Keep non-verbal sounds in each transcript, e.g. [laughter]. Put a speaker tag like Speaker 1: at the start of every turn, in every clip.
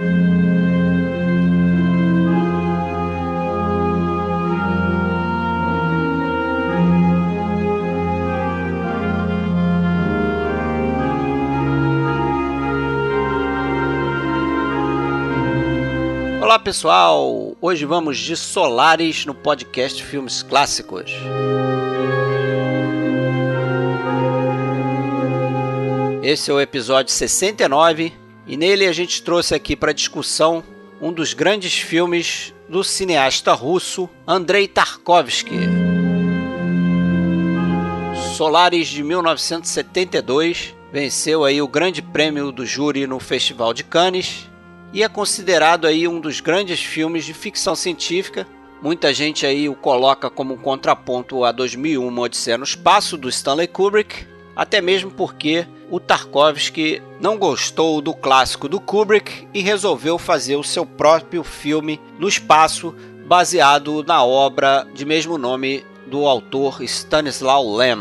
Speaker 1: Olá pessoal, hoje vamos de Solares no podcast Filmes Clássicos. Esse é o episódio 69 e nele a gente trouxe aqui para discussão um dos grandes filmes do cineasta russo Andrei Tarkovsky. Solares de 1972 venceu aí o grande prêmio do júri no Festival de Cannes e é considerado aí um dos grandes filmes de ficção científica. Muita gente aí o coloca como um contraponto a 2001 Odisseia no Espaço do Stanley Kubrick, até mesmo porque o Tarkovsky não gostou do clássico do Kubrick e resolveu fazer o seu próprio filme no espaço, baseado na obra de mesmo nome do autor Stanislaw Lem.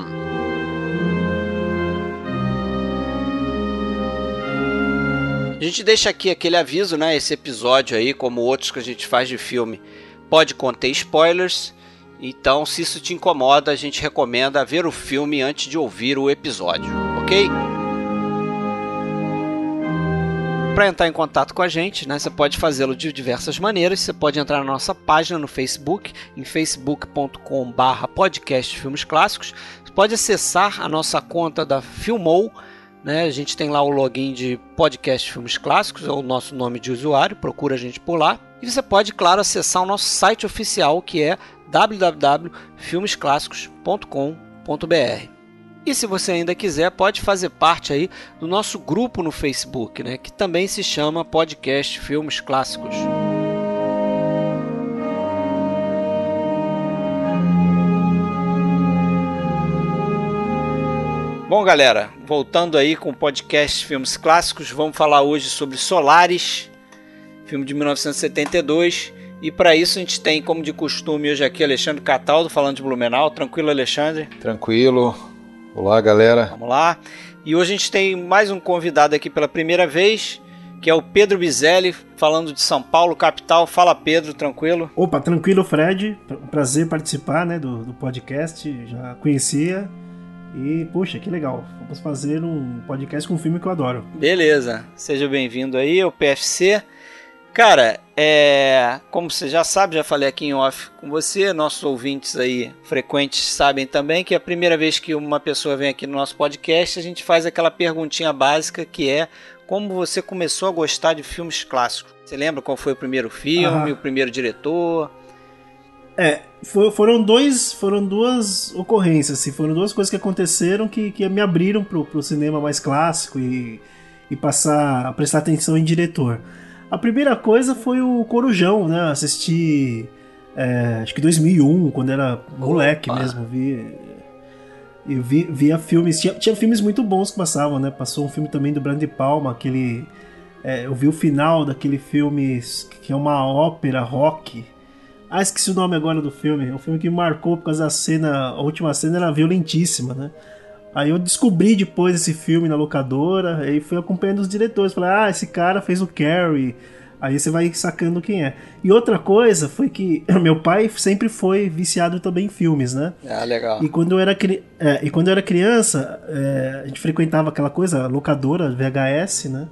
Speaker 1: A gente deixa aqui aquele aviso, né? Esse episódio aí, como outros que a gente faz de filme, pode conter spoilers. Então, se isso te incomoda, a gente recomenda ver o filme antes de ouvir o episódio, ok? Para entrar em contato com a gente, né, você pode fazê-lo de diversas maneiras. Você pode entrar na nossa página no Facebook, em facebook.com/barra podcast filmes clássicos. Você pode acessar a nossa conta da Filmou né? A gente tem lá o login de podcast Filmes Clássicos, é o nosso nome de usuário, procura a gente por lá. E você pode, claro, acessar o nosso site oficial que é www.filmesclassicos.com.br. E se você ainda quiser, pode fazer parte aí do nosso grupo no Facebook, né, que também se chama Podcast Filmes Clássicos. Bom, galera, voltando aí com o podcast Filmes Clássicos, vamos falar hoje sobre Solares, filme de 1972. E para isso a gente tem, como de costume, hoje aqui Alexandre Cataldo falando de Blumenau. Tranquilo, Alexandre?
Speaker 2: Tranquilo. Olá, galera.
Speaker 1: Vamos lá. E hoje a gente tem mais um convidado aqui pela primeira vez, que é o Pedro Bizelli, falando de São Paulo, capital. Fala, Pedro, tranquilo?
Speaker 3: Opa, tranquilo, Fred. Prazer participar né, do, do podcast. Já conhecia. E, poxa, que legal. Vamos fazer um podcast com um filme que eu adoro.
Speaker 1: Beleza. Seja bem-vindo aí ao PFC. Cara, é, como você já sabe, já falei aqui em off com você, nossos ouvintes aí frequentes sabem também que é a primeira vez que uma pessoa vem aqui no nosso podcast, a gente faz aquela perguntinha básica que é como você começou a gostar de filmes clássicos. Você lembra qual foi o primeiro filme, ah. o primeiro diretor?
Speaker 3: É, for, foram dois, foram duas ocorrências, assim, foram duas coisas que aconteceram que, que me abriram pro, pro cinema mais clássico e, e passar a prestar atenção em diretor. A primeira coisa foi o Corujão, né? Assisti, é, acho que 2001, quando era moleque Opa. mesmo, vi eu vi, via filmes, tinha, tinha filmes muito bons que passavam, né? Passou um filme também do Brand Palma, aquele é, eu vi o final daquele filme que é uma ópera rock ah, esqueci o nome agora do filme. É um filme que marcou por causa da cena. A última cena era violentíssima, né? Aí eu descobri depois esse filme na locadora, aí fui acompanhando os diretores. Falei, ah, esse cara fez o Carrie. Aí você vai sacando quem é. E outra coisa foi que [clears throat] meu pai sempre foi viciado também em filmes, né?
Speaker 1: Ah, legal.
Speaker 3: E quando eu era, é, e quando eu era criança, é, a gente frequentava aquela coisa, locadora, VHS, né?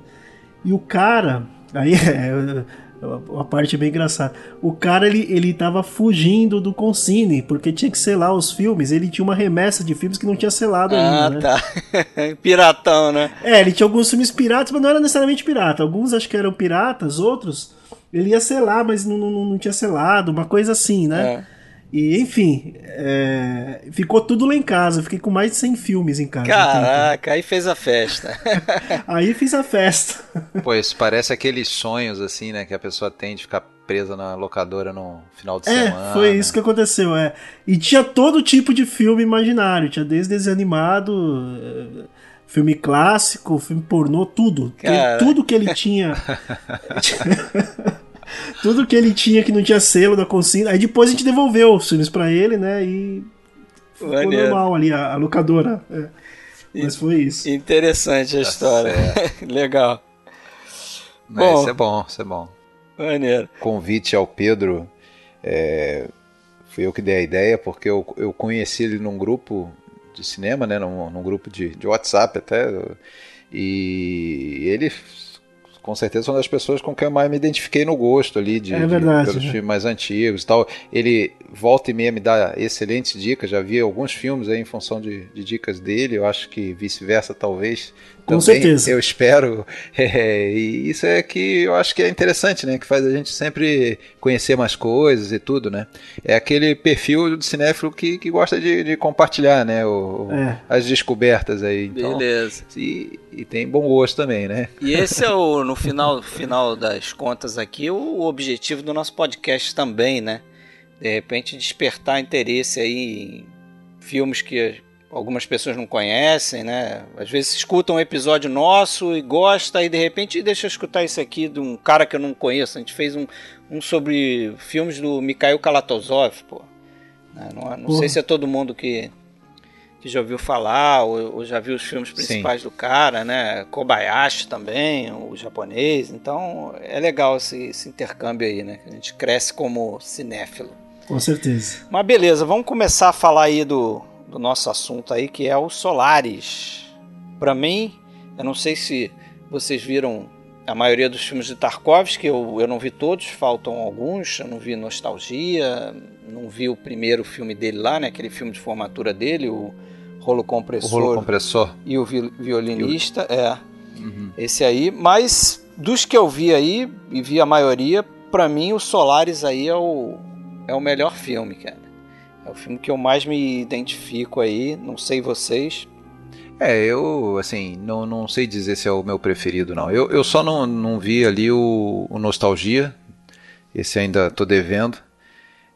Speaker 3: E o cara. Aí, [laughs] é, uma parte bem engraçada. O cara, ele, ele tava fugindo do Consine, porque tinha que selar os filmes. Ele tinha uma remessa de filmes que não tinha selado
Speaker 1: ah,
Speaker 3: ainda,
Speaker 1: tá. [laughs] Piratão, né?
Speaker 3: É, ele tinha alguns filmes piratas, mas não era necessariamente pirata. Alguns acho que eram piratas, outros ele ia selar, mas não, não, não tinha selado, uma coisa assim, né? É. E, enfim, é... ficou tudo lá em casa. Eu fiquei com mais de 100 filmes em casa.
Speaker 1: Caraca, aí fez a festa. [laughs]
Speaker 3: aí fiz a festa.
Speaker 2: Pois, parece aqueles sonhos, assim, né? Que a pessoa tem de ficar presa na locadora no final de
Speaker 3: é,
Speaker 2: semana.
Speaker 3: Foi isso que aconteceu, é. E tinha todo tipo de filme imaginário. Tinha desde desenho animado, eh, filme clássico, filme pornô, tudo. Tudo que ele tinha. [laughs] [laughs] tudo que ele tinha que não tinha selo da consigna. Aí depois a gente devolveu os filmes para ele, né? E ficou Maneiro. normal ali, a, a locadora. É. Mas foi isso.
Speaker 1: Interessante a tá história. [laughs] Legal.
Speaker 2: Bom, isso é bom, isso é bom.
Speaker 1: Maneiro.
Speaker 2: Convite ao Pedro. É, fui eu que dei a ideia, porque eu, eu conheci ele num grupo de cinema, né? Num, num grupo de, de WhatsApp até. E ele com certeza uma das pessoas com quem eu mais me identifiquei no gosto ali de,
Speaker 3: é verdade,
Speaker 2: de pelos
Speaker 3: né?
Speaker 2: filmes mais antigos e tal. Ele volta e meia me dá excelentes dicas, já vi alguns filmes aí em função de, de dicas dele, eu acho que vice-versa talvez
Speaker 3: com
Speaker 2: também,
Speaker 3: certeza.
Speaker 2: Eu espero. [laughs] É, e isso é que eu acho que é interessante, né? Que faz a gente sempre conhecer mais coisas e tudo, né? É aquele perfil de cinéfilo que, que gosta de, de compartilhar, né? O,
Speaker 3: É.
Speaker 2: As descobertas aí. Então,
Speaker 1: Beleza.
Speaker 2: e, e tem bom gosto também, né?
Speaker 1: E esse é o, no final, final das contas aqui, o objetivo do nosso podcast também, né? De repente despertar interesse aí em filmes que algumas pessoas não conhecem, né? Às vezes escutam um episódio nosso e gosta e de repente deixa eu escutar isso aqui de um cara que eu não conheço. A gente fez um, um sobre filmes do Mikhail Kalatozov, pô. Né? Não, não sei se é todo mundo que, que já ouviu falar ou, ou já viu os filmes principais do cara, né? Kobayashi também, o japonês. Então é legal esse, esse intercâmbio aí, né? A gente cresce como cinéfilo.
Speaker 3: Com certeza.
Speaker 1: Mas beleza, vamos começar a falar aí do, do nosso assunto aí, que é o Solaris. Pra mim, eu não sei se vocês viram a maioria dos filmes de Tarkovsky, eu, eu não vi todos, faltam alguns, eu não vi Nostalgia, não vi o primeiro filme dele lá, né, aquele filme de formatura dele, o Rolo
Speaker 2: O
Speaker 1: Compressor
Speaker 2: rolo compressor.
Speaker 1: e o vi- violinista, é, esse aí, mas dos que eu vi aí, e vi a maioria, pra mim o Solaris aí é o, é o melhor filme, cara. É o filme que eu mais me identifico aí, não sei vocês.
Speaker 2: É, eu, assim, não, não sei dizer se é o meu preferido, não. Eu, eu só não, não vi ali o, o Nostalgia. Esse ainda tô devendo.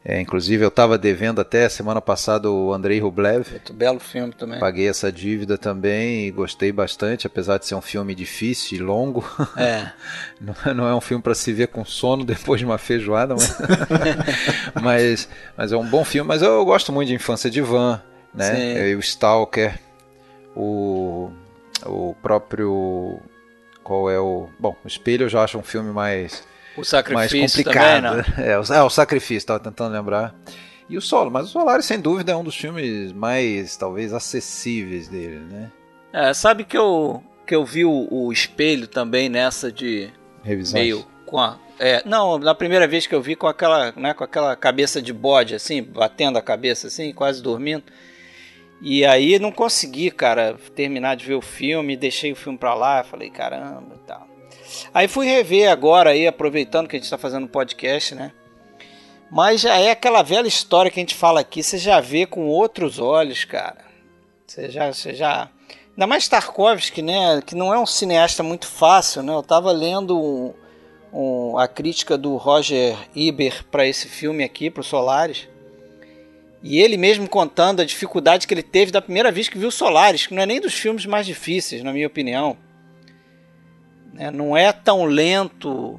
Speaker 2: É, inclusive, eu tava devendo até semana passada o Andrei Rublev.
Speaker 1: Muito belo filme também.
Speaker 2: Paguei essa dívida também e gostei bastante, apesar de ser um filme difícil e longo.
Speaker 1: É, [laughs]
Speaker 2: Não é- não é um filme para se ver com sono depois de uma feijoada, mas, [laughs] mas, mas é um bom filme. Mas eu gosto muito de Infância de Van, né? O Stalker, o, o próprio. Qual é o. Bom, o Espelho eu já acho um filme mais,
Speaker 1: o
Speaker 2: mais
Speaker 1: sacrifício
Speaker 2: complicado.
Speaker 1: também. [laughs]
Speaker 2: É, o, é, o Sacrifício, estava tentando lembrar. E o Solo, mas o Solaris, sem dúvida, é um dos filmes mais, talvez, acessíveis dele, né?
Speaker 1: É, sabe que eu, que eu vi o, o espelho também nessa de
Speaker 2: Revisões.
Speaker 1: meio com a é, não, na primeira vez que eu vi com aquela, né, com aquela cabeça de bode assim, batendo a cabeça assim, quase dormindo. E aí não consegui, cara, terminar de ver o filme, deixei o filme pra lá, falei, caramba, e tal. Aí fui rever agora aí, aproveitando que a gente tá fazendo podcast, né? Mas já é aquela velha história que a gente fala aqui, você já vê com outros olhos, cara. Você já, você já Ainda mais Tarkovsky, né? Que não é um cineasta muito fácil, né? Eu tava lendo um, um- a crítica do Roger Ebert para esse filme aqui, pro Solaris. E ele mesmo contando a dificuldade que ele teve da primeira vez que viu Solaris, que não é nem dos filmes mais difíceis, na minha opinião. Né, Não é tão lento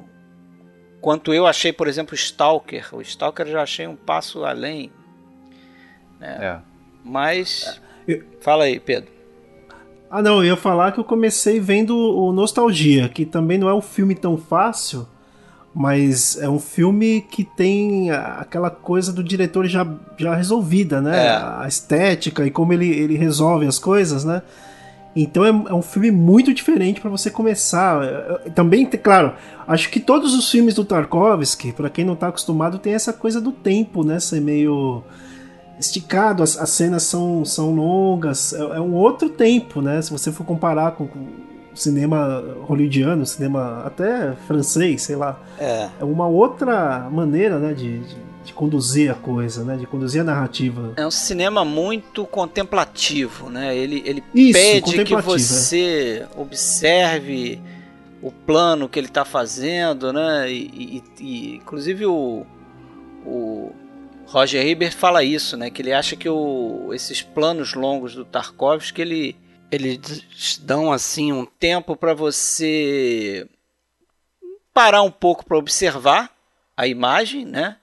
Speaker 1: quanto eu achei, por exemplo, Stalker. O Stalker eu já achei um passo além.
Speaker 2: É.
Speaker 1: Mas.
Speaker 3: Eu-
Speaker 1: Fala aí, Pedro.
Speaker 3: Ah, não, eu ia falar que eu comecei vendo o Nostalgia, que também não é um filme tão fácil, mas é um filme que tem aquela coisa do diretor já, já resolvida, né?
Speaker 1: É.
Speaker 3: A estética e como ele, ele resolve as coisas, né? Então é, é um filme muito diferente para você começar. É, é, Também, claro, acho que todos os filmes do Tarkovsky, para quem não tá acostumado, tem essa coisa do tempo, né? Ser meio esticado, as, as cenas são, são longas, é, é um outro tempo, né? Se você for comparar com, com cinema hollywoodiano, cinema até francês, sei lá,
Speaker 1: É.
Speaker 3: é uma outra maneira, né, de, de, de conduzir a coisa, né? De conduzir a narrativa.
Speaker 1: É um cinema muito contemplativo, né? Ele, ele
Speaker 3: Isso,
Speaker 1: pede que
Speaker 3: é.
Speaker 1: você observe o plano que ele está fazendo, né? E, e- e, inclusive o, o Roger Ebert fala isso, né? Que ele acha que o, esses planos longos do Tarkovsky ele eles dão assim um tempo para você parar um pouco para observar a imagem, né?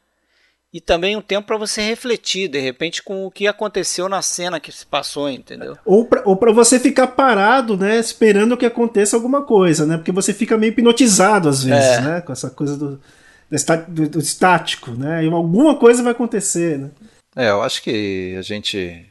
Speaker 1: E também um tempo para você refletir, de repente, com o que aconteceu na cena que se passou, entendeu?
Speaker 3: Ou pra você ficar parado, né, esperando que aconteça alguma coisa, né? Porque você fica meio hipnotizado às vezes, é. né? Com essa coisa do, do, do, estático, né? E alguma coisa vai acontecer, né?
Speaker 2: É, eu acho que a gente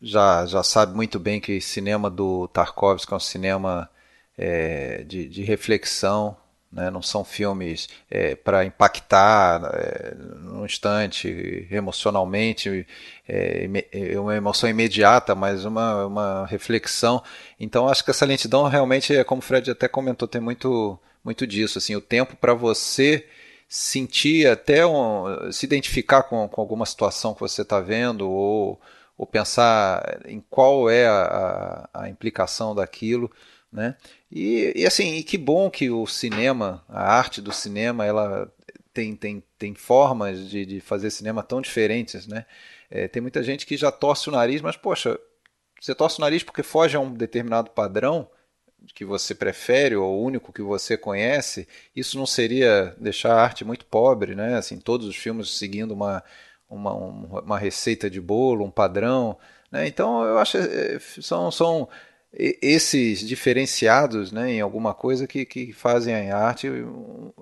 Speaker 2: já, já sabe muito bem que o cinema do Tarkovsky é um cinema é, de, de reflexão, né? não são filmes é, para impactar é, no instante, emocionalmente, é, é, uma emoção imediata, mas uma, uma reflexão. Então acho que essa lentidão realmente, é como o Fred até comentou, tem muito, muito disso. Assim, o tempo para você sentir até um, se identificar com, com alguma situação que você está vendo ou, ou pensar em qual é a, a, a implicação daquilo, né? E, e, assim, e que bom que o cinema, a arte do cinema, ela tem, tem, tem formas de, de fazer cinema tão diferentes, né? É, tem muita gente que já torce o nariz, mas poxa, você torce o nariz porque foge a um determinado padrão, que você prefere ou o único que você conhece, isso não seria deixar a arte muito pobre, né? Assim, todos os filmes seguindo uma, uma, uma receita de bolo, um padrão, né? Então eu acho é, são, são esses diferenciados, né, em alguma coisa que, que fazem a arte,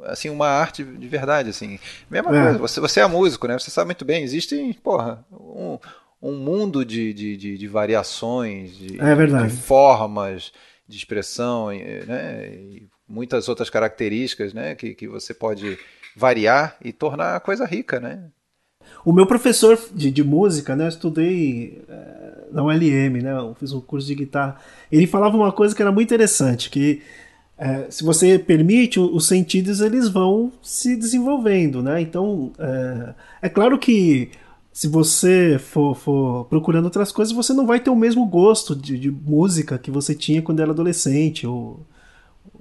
Speaker 2: assim, uma arte de verdade, assim. Mesma é. coisa. Você, você é músico, né? Você sabe muito bem. Existe, porra, um, um mundo de, de, de, de variações, de,
Speaker 3: é
Speaker 2: de formas de expressão, né? E muitas outras características, né? Que, que você pode variar e tornar a coisa rica, né?
Speaker 3: O meu professor de, de música, né? Eu estudei é, na ULM, né? Eu fiz um curso de guitarra. Ele falava uma coisa que era muito interessante, que é, se você permite, os sentidos eles vão se desenvolvendo, né? Então, é, é claro que se você for, for, procurando outras coisas, você não vai ter o mesmo gosto de, de, música que você tinha quando era adolescente ou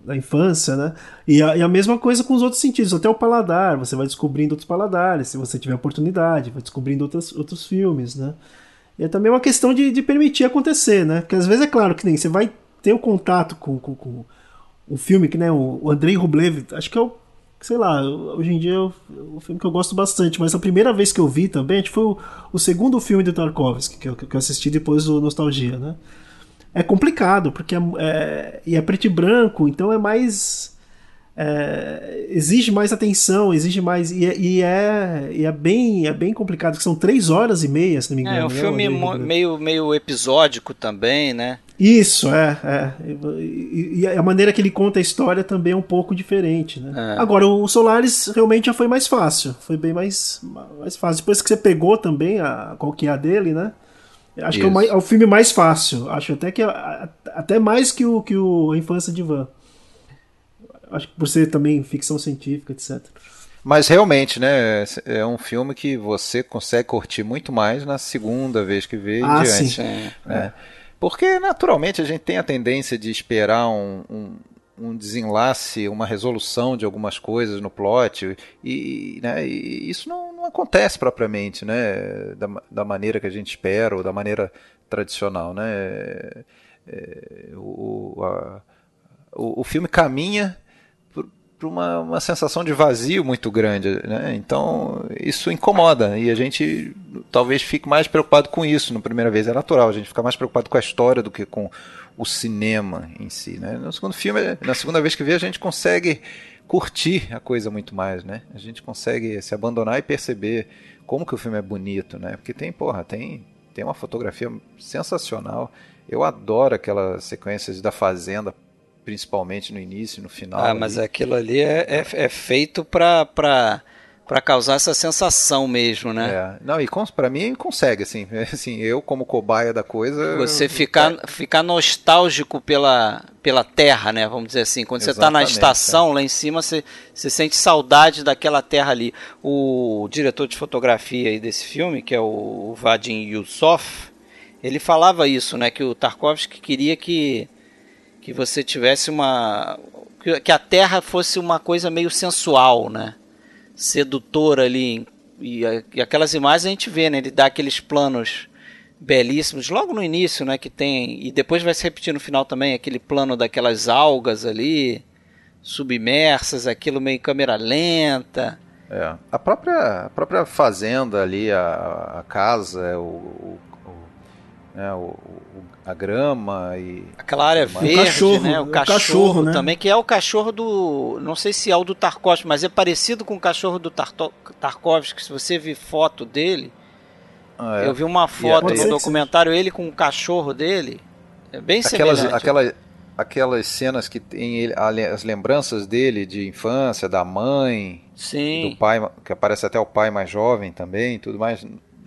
Speaker 3: na infância, né? E a, e a, mesma coisa com os outros sentidos, até o paladar, você vai descobrindo outros paladares, se você tiver oportunidade, vai descobrindo outros, outros filmes, né? E é também uma questão de, de permitir acontecer, né? Porque às vezes é claro que nem você vai ter o contato com, com, com o filme que, né, o, o Andrei Rublev, acho que é o sei lá, hoje em dia é um filme que eu gosto bastante, mas a primeira vez que eu vi também foi o, o segundo filme do Tarkovsky, que eu, que eu assisti depois do Nostalgia, né? É complicado, porque é, é, e é preto e branco, então é mais. É, exige mais atenção, exige mais. E, é, e, é, e é, bem, é bem complicado, que são três horas e meia, se não me engano.
Speaker 1: É, um né, filme meio, meio episódico também, né?
Speaker 3: Isso, é. é. E, e, a maneira que ele conta a história também é um pouco diferente, né? É. Agora, o Solaris realmente já foi mais fácil. Foi bem mais, mais fácil. Depois que você pegou também a, qual que é a dele, né? Acho Isso. que é o, mais, é o, filme mais fácil. Acho até que até mais que o que o A Infância de Van. Acho que por ser também ficção científica, etc.
Speaker 2: Mas realmente, né? É um filme que você consegue curtir muito mais na segunda vez que vê
Speaker 3: ah,
Speaker 2: diante.
Speaker 3: Sim.
Speaker 2: É. Porque, naturalmente, a gente tem a tendência de esperar um, um, um desenlace, uma resolução de algumas coisas no plot, e, né, e isso não, não, acontece propriamente né, da, da, maneira que a gente espera, ou da maneira tradicional. Né? É, o, a, o, o filme caminha para uma, uma sensação de vazio muito grande, né? Então isso incomoda e a gente talvez fique mais preocupado com isso na primeira vez. É natural, a gente fica mais preocupado com a história do que com o cinema em si, né? No segundo filme, na segunda vez que vê, a gente consegue curtir a coisa muito mais, né? A gente consegue se abandonar e perceber como que o filme é bonito, né? Porque tem, porra, tem tem uma fotografia sensacional. Eu adoro aquelas sequências da fazenda principalmente no início, no final.
Speaker 1: Ah, mas aquilo ali é, é, é feito para para causar essa sensação mesmo, né?
Speaker 2: É. Não, e para mim consegue, assim, [laughs] assim, eu como cobaia da coisa...
Speaker 1: Você ficar, é. ficar nostálgico pela, pela terra, né, vamos dizer assim, quando Exatamente, você está na estação, é. lá em cima, você, você sente saudade daquela terra ali. O diretor de fotografia aí desse filme, que é o Vadim Yusuf, ele falava isso, né, que o Tarkovsky queria que que você tivesse uma que a Terra fosse uma coisa meio sensual, né? Sedutora ali e, e aquelas imagens a gente vê, né? Ele dá aqueles planos belíssimos logo no início, né? Que tem e depois vai se repetir no final também aquele plano daquelas algas ali submersas, aquilo meio câmera lenta.
Speaker 2: É. A própria, a própria fazenda ali, a, a casa, o, o, né, o, a grama e.
Speaker 1: Aquela área verde, o cachorro, né? O, o cachorro, cachorro né? também, que é o cachorro do. Não sei se é o do Tarkovsky, mas é parecido com o cachorro do Tarto, Tarkovsky. Se você ver foto dele. Ah, é. Eu vi uma foto no documentário, ele com o cachorro dele. É bem
Speaker 2: aquelas,
Speaker 1: semelhante.
Speaker 2: Aquelas, aquelas cenas que tem ele, as lembranças dele de infância, da mãe,
Speaker 1: Sim.
Speaker 2: do pai, que aparece até o pai mais jovem também, tudo mais,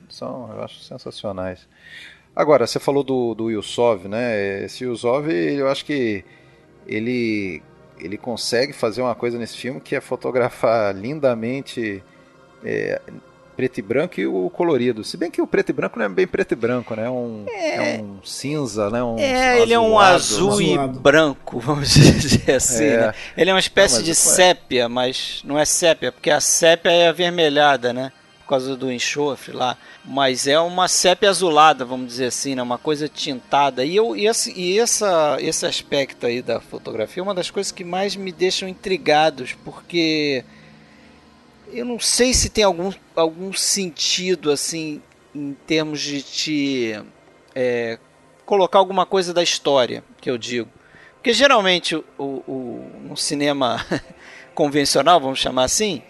Speaker 2: são, eu acho sensacionais. Agora, você falou do, do Yusov, né? Esse Yusov, eu acho que ele ele consegue fazer uma coisa nesse filme que é fotografar lindamente é, preto e branco e o colorido. Se bem que o preto e branco não é bem preto e branco, né? É um, é, é um cinza, né? Um
Speaker 1: é, ele é um azul e branco, vamos [laughs] dizer assim. É. Né? Ele é uma espécie não, de é. sépia, mas não é sépia, porque a sépia é avermelhada, né? Causa do enxofre lá. Mas é uma sépia azulada, vamos dizer assim, né? Uma coisa tintada. E, eu, e, esse, e essa, esse aspecto aí da fotografia é uma das coisas que mais me deixam intrigados, porque eu não sei se tem algum, algum sentido assim em termos de te é, colocar alguma coisa da história que eu digo porque geralmente o, o no cinema [laughs] convencional vamos chamar assim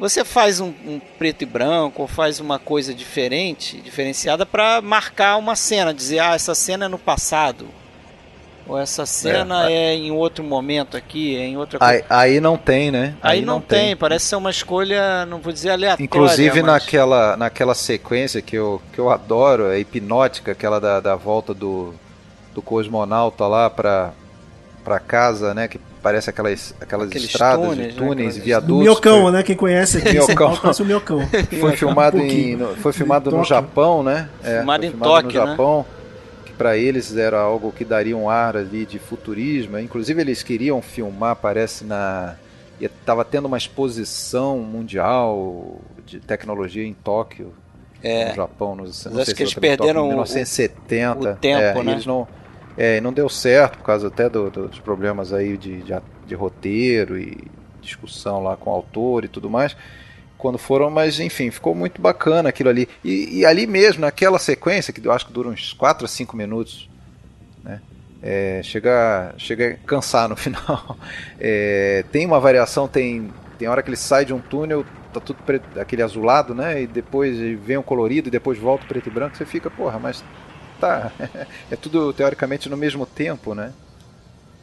Speaker 1: você faz um, um, preto e branco ou faz uma coisa diferente diferenciada para marcar uma cena dizer ah essa cena é no passado ou essa cena é, é em outro momento aqui, é em outra
Speaker 2: aí, aí, não tem, né?
Speaker 1: Aí, aí não, não tem. tem. parece ser uma escolha, não vou dizer aleatória.
Speaker 2: Inclusive mas... naquela, naquela sequência que eu, que eu adoro, é hipnótica, aquela da, da volta do, do cosmonauta lá para para casa, né? Que parece aquelas, aquelas Aqueles estradas, túneis, túneis né? viadutos. O
Speaker 3: Miocão, foi... né? Quem conhece aqui,
Speaker 2: Miocão.
Speaker 3: parece o Miocão. [laughs]
Speaker 2: Foi filmado, um em, foi filmado no Japão, né?
Speaker 1: É, filmado em filmado Tóquio, no
Speaker 2: né? Japão.
Speaker 1: Né?
Speaker 2: para eles era algo que daria um ar ali de futurismo. Inclusive eles queriam filmar, parece na estava tendo uma exposição mundial de tecnologia em Tóquio, é. no Japão, no, não
Speaker 1: se que eles perderam Tóquio,
Speaker 2: 1970.
Speaker 1: O, o tempo,
Speaker 2: é,
Speaker 1: né?
Speaker 2: Eles não, é, não deu certo por causa até do, do, dos problemas aí de, de, de roteiro e discussão lá com o autor e tudo mais quando foram, mas enfim, ficou muito bacana aquilo ali. E, e, ali mesmo, naquela sequência, que eu acho que dura uns 4 a 5 minutos, né? É, chega, chega a cansar no [laughs] final. É, tem uma variação, tem, tem hora que ele sai de um túnel, tá tudo preto, aquele azulado, né? E depois vem um colorido e depois volta preto e branco, você fica, porra, mas tá. [laughs] é tudo teoricamente no mesmo tempo, né?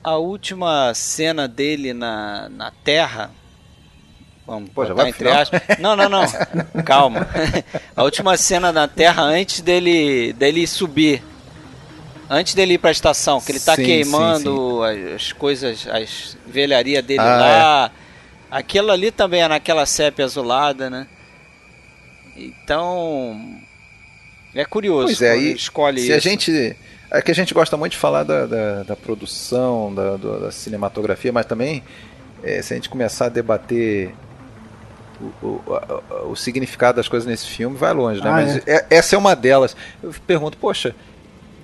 Speaker 1: A última cena dele na, na Terra, Vamos
Speaker 2: Pô, já vai entre aspas.
Speaker 1: Não, não, não. [laughs] Calma. A última cena na Terra antes dele, dele subir. Antes dele ir para a estação, que ele está queimando sim, sim. as coisas, as velharias dele ah, lá. É. Aquilo ali também é naquela sépia azulada, né? Então. É curioso.
Speaker 2: Pois é, e escolhe se isso. a gente. É que a gente gosta muito de falar da, da, da produção, da, da, cinematografia, mas também é, se a gente começar a debater o, o, o, significado das coisas nesse filme vai longe, né? Ah, Mas é. É, essa é uma delas. Eu pergunto, poxa,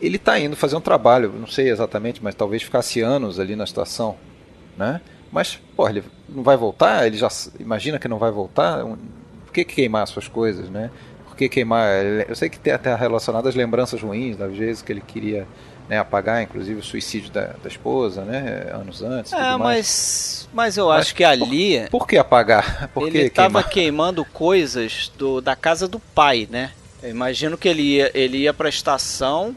Speaker 2: ele está indo fazer um trabalho, não sei exatamente, mas talvez ficasse anos ali na estação, né? Mas, pô, ele não vai voltar? Ele já imagina que não vai voltar? Por que queimar suas coisas, né? Que queimar? Eu sei que tem até relacionado às lembranças ruins, das vezes que ele queria né, apagar, inclusive, o suicídio da, da esposa, né, anos antes.
Speaker 1: É, mas, mas eu mas acho que ali.
Speaker 2: Por, por que apagar? [laughs] Por
Speaker 1: ele estava queimando coisas do, da casa do pai, né? Eu imagino que ele ia, ele ia para a estação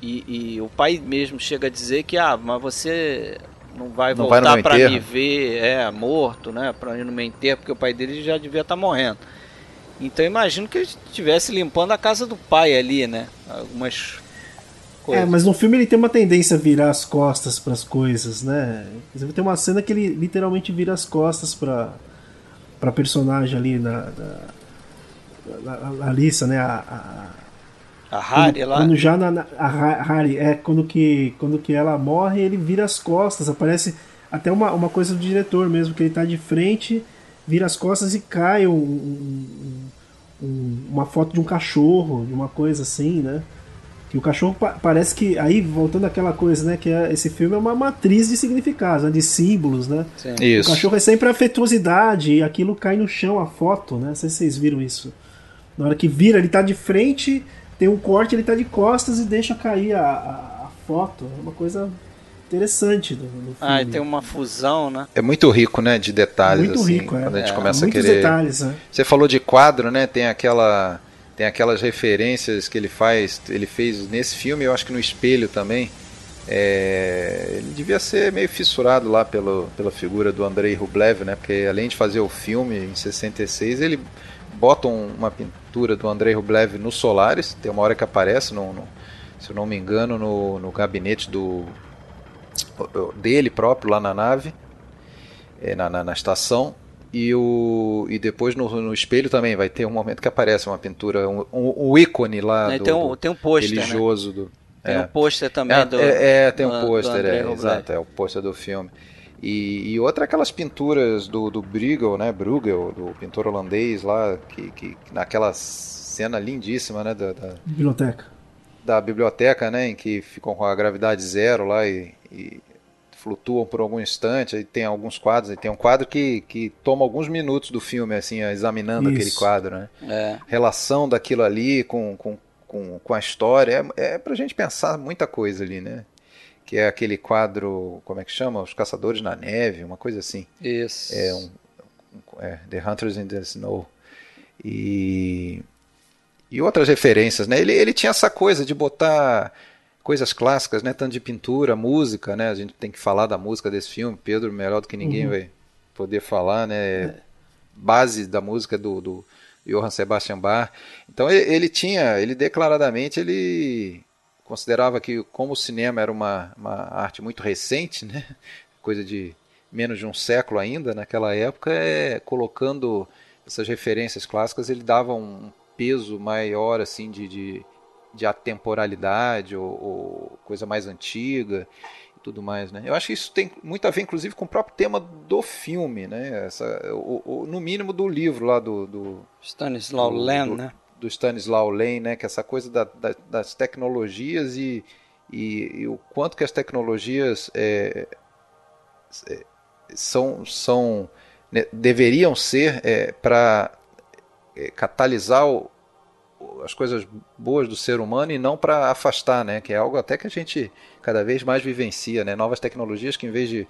Speaker 1: e, e, o pai mesmo chega a dizer que, ah, mas você não vai não voltar para me ver é, morto, né? Para ir no meu enterro, porque o pai dele já devia estar tá morrendo. Então imagino que ele estivesse limpando a casa do pai ali, né? Algumas
Speaker 3: coisa. É, mas no filme ele tem uma tendência a virar as costas para as coisas, né? Inclusive tem uma cena que ele literalmente vira as costas para para personagem ali na, na, Alissa, né? A,
Speaker 1: a, a Harry
Speaker 3: quando,
Speaker 1: lá.
Speaker 3: Quando já na, na, a Harry é quando que quando que ela morre ele vira as costas, aparece até uma, uma coisa do diretor mesmo que ele tá de frente, vira as costas e cai um, um, um, uma foto de um cachorro, de uma coisa assim, né? Que o cachorro pa parece que. Aí, voltando àquela coisa, né? Que é, esse filme é uma matriz de significados, né, de símbolos, né?
Speaker 2: Sim. Isso.
Speaker 3: O cachorro é sempre afetuosidade e aquilo cai no chão, a foto, né? Não sei se vocês viram isso. Na hora que vira, ele tá de frente, tem um corte, ele tá de costas e deixa cair a, a, a foto. É uma coisa interessante do, do
Speaker 1: ah, filme. Ah, tem uma fusão, né?
Speaker 2: É muito rico, né, de detalhes.
Speaker 3: Muito
Speaker 2: assim,
Speaker 3: rico, é.
Speaker 2: Quando a gente
Speaker 3: é,
Speaker 2: começa a querer.
Speaker 3: detalhes, né?
Speaker 2: Você falou de quadro, né? Tem aquela tem aquelas referências que ele faz, ele fez nesse filme, eu acho que no espelho também. É, ele devia ser meio fissurado lá pelo, pela figura do Andrei Rublev, né? Porque além de fazer o filme em 66, ele bota um, uma pintura do Andrei Rublev no Solaris. Tem uma hora que aparece, no, no, se eu não me engano, no, no gabinete do dele próprio lá na nave, é, na, na, na estação. E, o, e depois no, no, espelho também vai ter um momento que aparece uma pintura, um, um, um ícone lá do,
Speaker 1: tem um, tem um pôster,
Speaker 2: né? religioso.
Speaker 1: Né?
Speaker 2: Do,
Speaker 1: tem é. um pôster também
Speaker 2: é,
Speaker 1: do.
Speaker 2: É, é tem um pôster, é, exato, é o pôster do filme. E, e, outra aquelas pinturas do, do Bruegel, né, Bruegel, do pintor holandês lá, que, que naquela cena lindíssima, né, da, da
Speaker 3: biblioteca.
Speaker 2: Da biblioteca, né, em que ficam com a gravidade zero lá e, e flutuam por algum instante, aí tem alguns quadros, aí tem um quadro que, que toma alguns minutos do filme, assim, examinando Isso. aquele quadro, né?
Speaker 1: É.
Speaker 2: Relação daquilo ali com, com, com, com a história, é, é pra gente pensar muita coisa ali, né? Que é aquele quadro, como é que chama? Os Caçadores na Neve, uma coisa assim.
Speaker 1: Isso.
Speaker 2: É, um, é The Hunters in the Snow. E, e outras referências, né? Ele, ele tinha essa coisa de botar coisas clássicas, né? Tanto de pintura, música, né? A gente tem que falar da música desse filme. Pedro, melhor do que ninguém, uhum. vai poder falar, né? É. Base da música do, do Johann Sebastian Bach. Então ele, tinha, ele declaradamente, ele considerava que como o cinema era uma, uma arte muito recente, né? [laughs] Coisa de menos de um século ainda naquela época, é, colocando essas referências clássicas, ele dava um peso maior assim de, de de atemporalidade ou, ou, coisa mais antiga e tudo mais, né? Eu acho que isso tem muito a ver, inclusive, com o próprio tema do filme, né? Essa, no mínimo do livro lá do, do
Speaker 1: Stanislaw Lem, né?
Speaker 2: Do Stanislaw Lem, né? Que é essa coisa da, da, das tecnologias e, e, e, o quanto que as tecnologias é, é, são, são né, deveriam ser é, para é, catalisar o, as coisas boas do ser humano e não para afastar, né? Que é algo até que a gente cada vez mais vivencia, né? Novas tecnologias que em vez de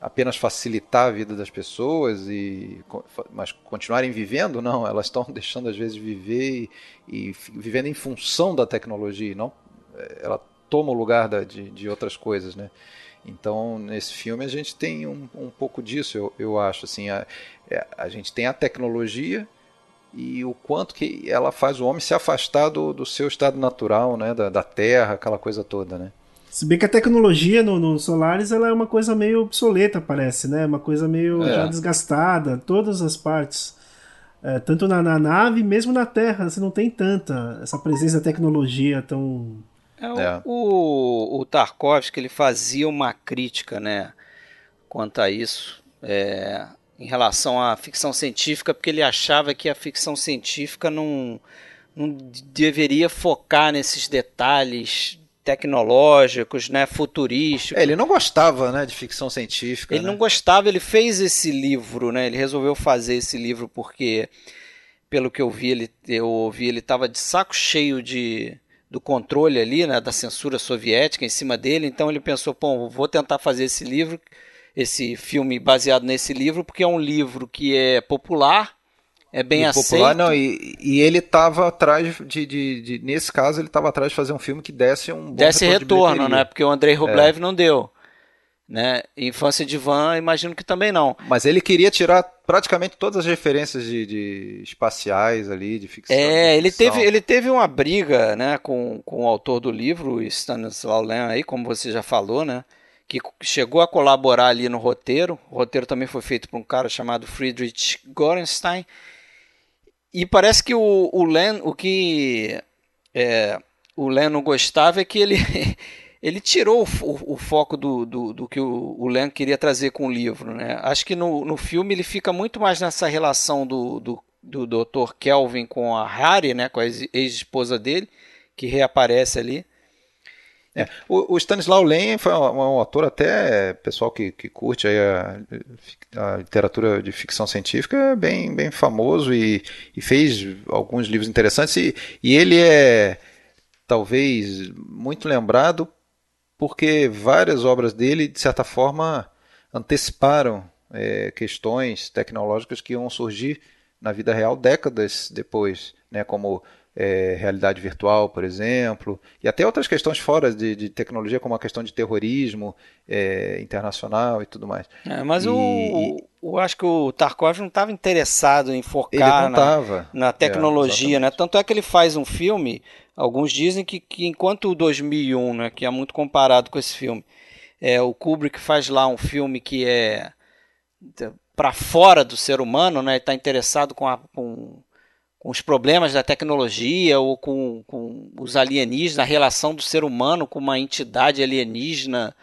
Speaker 2: apenas facilitar a vida das pessoas e mas continuarem vivendo, [laughs] não, elas estão deixando às vezes viver e, e vivendo em função da tecnologia, não é, ela toma o lugar da, de, de outras coisas, né? Então, nesse filme a gente tem um, um pouco disso, eu, eu acho. Assim, a, é, a gente tem a tecnologia, e o quanto que ela faz o homem se afastar do, do seu estado natural, né, da, da terra, aquela coisa toda, né.
Speaker 3: Se bem que a tecnologia no, no Solaris ela é uma coisa meio obsoleta, parece, né? Uma coisa meio é. já desgastada, todas as partes. É, tanto na, na, nave, mesmo na Terra, você não tem tanta essa presença da tecnologia tão.
Speaker 1: É, é. O, o Tarkovsky ele fazia uma crítica, né, quanto a isso. É, em relação à ficção científica, porque ele achava que a ficção científica não, não deveria focar nesses detalhes tecnológicos, né, futurísticos.
Speaker 2: É, ele não gostava, né, de ficção científica.
Speaker 1: Ele
Speaker 2: né?
Speaker 1: não gostava, ele fez esse livro, né, ele resolveu fazer esse livro porque, pelo que eu vi, ele, eu ouvi, ele estava de saco cheio de do controle ali, né, da censura soviética em cima dele, então ele pensou, pô, vou tentar fazer esse livro esse filme baseado nesse livro, porque é um livro que é popular, é bem e aceito. Popular,
Speaker 2: não, e, e ele estava atrás de, de, de, Nesse caso, ele estava atrás de fazer um filme que desse um bom
Speaker 1: Desse retorno, retorno né? Porque o Andrei Rublev é. não deu. Né? Infância de Van, imagino que também não.
Speaker 2: Mas ele queria tirar praticamente todas as referências de, de espaciais ali, de ficção.
Speaker 1: É, de ele teve, ele teve uma briga né, com, com o autor do livro, Stanislaw Lem, aí, como você já falou, né? Que chegou a colaborar ali no roteiro. O roteiro também foi feito por um cara chamado Friedrich Gorenstein. E parece que o, o Len, o que é, o Len não gostava é que ele, [laughs] ele tirou o, o foco do, do, do, que o, o Len queria trazer com o livro. Né? Acho que no, no filme ele fica muito mais nessa relação do, do, do Dr. Kelvin com a Harry, né? com a ex-esposa dele, que reaparece ali
Speaker 2: É, o, o Stanislaw Lem foi um, um, autor até, pessoal que, que curte a, a, literatura de ficção científica, bem, bem famoso e, e fez alguns livros interessantes. E, e ele é talvez muito lembrado porque várias obras dele, de certa forma, anteciparam é, questões tecnológicas que iam surgir na vida real décadas depois, né, como é, realidade virtual, por exemplo, e até outras questões fora de, de tecnologia, como a questão de terrorismo é, internacional e tudo mais.
Speaker 1: É, mas e, o, o, acho que o Tarkov não estava interessado em focar na, na, é, tecnologia, né? Tanto é que ele faz um filme, alguns dizem que, que enquanto o 2001, né, que é muito comparado com esse filme, é, o Kubrick faz lá um filme que é para fora do ser humano, né? Está interessado com, a, com, com, os problemas da tecnologia ou com, com, os alienígenas, a relação do ser humano com uma entidade alienígena,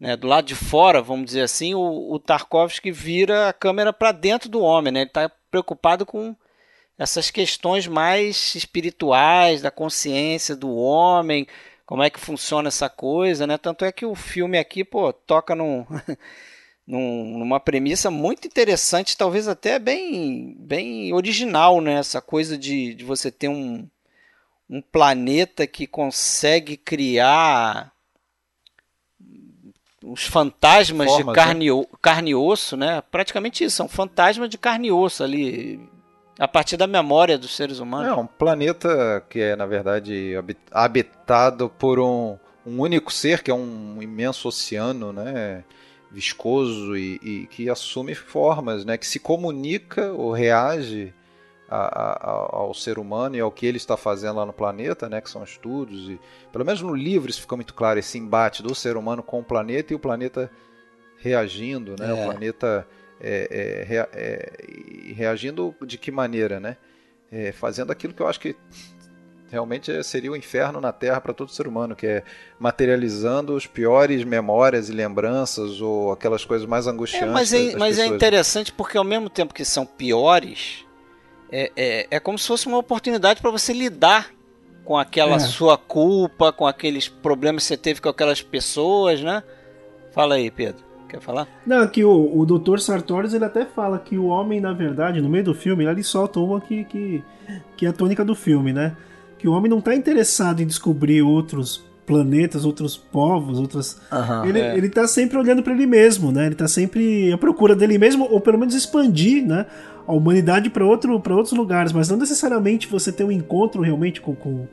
Speaker 1: né? Do lado de fora, vamos dizer assim, o, o Tarkovsky vira a câmera para dentro do homem, né? Ele está preocupado com essas questões mais espirituais da consciência do homem, como é que funciona essa coisa, né? Tanto é que o filme aqui, pô, toca num [laughs] num, numa premissa muito interessante, talvez até bem, bem original, né? Essa coisa de, de você ter um, um planeta que consegue criar os fantasmas Formas, de carne, né? carne e osso, né? Praticamente isso, são fantasmas de carne e osso ali, a partir da memória dos seres humanos.
Speaker 2: É um planeta que é, na verdade, habitado por um, um único ser, que é um imenso oceano, né? Viscoso e, e, que assume formas, né, que se comunica ou reage a, a, ao ser humano e ao que ele está fazendo lá no planeta, né, que são estudos e pelo menos no livro isso fica muito claro esse embate do ser humano com o planeta e o planeta reagindo, né, é. o planeta é, é, é reagindo de que maneira, né, é, fazendo aquilo que eu acho que realmente seria o um inferno na Terra para todo ser humano, que é materializando os piores memórias e lembranças ou aquelas coisas mais angustiantes. É,
Speaker 1: mas é, mas é interessante porque ao mesmo tempo que são piores, é, é, é como se fosse uma oportunidade para você lidar com aquela é. sua culpa, com aqueles problemas que você teve com aquelas pessoas, né? Fala aí, Pedro. Quer falar?
Speaker 3: Não, que o, o Dr. Sartorius ele até fala que o homem, na verdade, no meio do filme, ele solta uma que, que, que é a tônica do filme, né? Que o homem não está interessado em descobrir outros planetas, outros povos, outras. Uhum, ele, é. ele tá sempre olhando para ele mesmo, né? Ele está sempre à procura dele mesmo, ou pelo menos expandir, né? A humanidade para outro, outros lugares, mas não necessariamente você ter um encontro realmente com, com o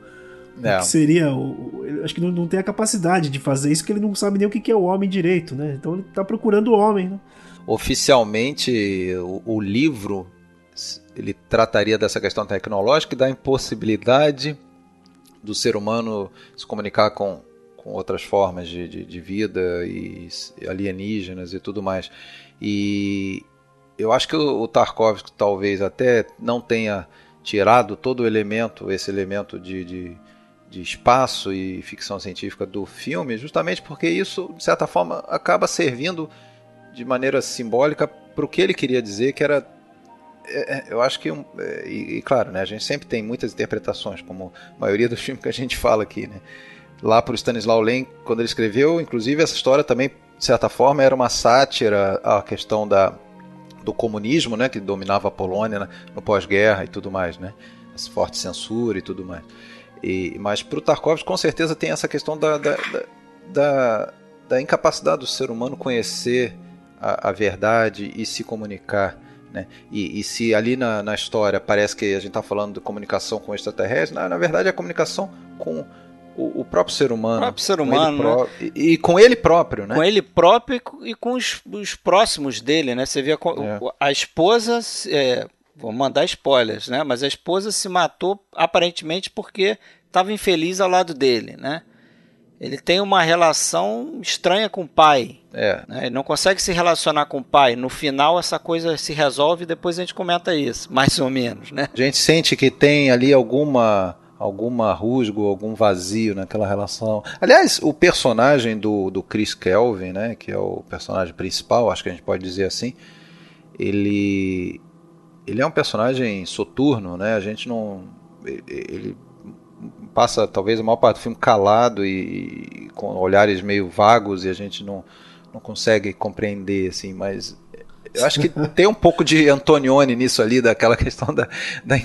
Speaker 3: que seria. O, acho que não, não tem a capacidade de fazer isso, porque ele não sabe nem o que é o homem direito, né? Então ele está procurando o homem. Né?
Speaker 2: Oficialmente, o, o livro ele trataria dessa questão tecnológica e da impossibilidade do ser humano se comunicar com, com outras formas de, de, de vida e alienígenas e tudo mais. E eu acho que o, o Tarkovsky talvez até não tenha tirado todo o elemento, esse elemento de, de, de, espaço e ficção científica do filme, justamente porque isso, de certa forma, acaba servindo de maneira simbólica para o que ele queria dizer, que era eu acho que, é, e, claro, né, a gente sempre tem muitas interpretações, como a maioria dos [laughs] filmes que a gente fala aqui, né? Lá para o Stanislaw Lem, quando ele escreveu, inclusive essa história também, de certa forma, era uma sátira à questão da, do comunismo, né, que dominava a Polônia no pós-guerra e tudo mais, né? Essa forte censura e tudo mais. E, mas para o Tarkovsky, com certeza, tem essa questão da, da, da, da incapacidade do ser humano conhecer a, a verdade e se comunicar. Né? E, e, se ali na, na, história parece que a gente está falando de comunicação com extraterrestres, na, na verdade é a comunicação com o, o, próprio ser humano. O
Speaker 1: próprio ser humano.
Speaker 2: Né? E, e, com ele próprio, né?
Speaker 1: Com ele próprio e com os, os próximos dele, né? Você vê a, é. a esposa. É, vou mandar spoilers, né? Mas a esposa se matou aparentemente porque estava infeliz ao lado dele, né? Ele tem uma relação estranha com o pai. É. Né? Ele não consegue se relacionar com o pai. No final, essa coisa se resolve e depois a gente comenta isso, mais ou menos. Né?
Speaker 2: A gente sente que tem ali alguma alguma rusgo, algum vazio naquela relação. Aliás, o personagem do, do Chris Kelvin, né, que é o personagem principal, acho que a gente pode dizer assim, ele ele é um personagem soturno, né? A gente não ele passa talvez a maior parte do filme calado e, e com olhares meio vagos e a gente não, não consegue compreender, assim, mas eu acho que [laughs] tem um pouco de Antonioni nisso ali, daquela questão da, da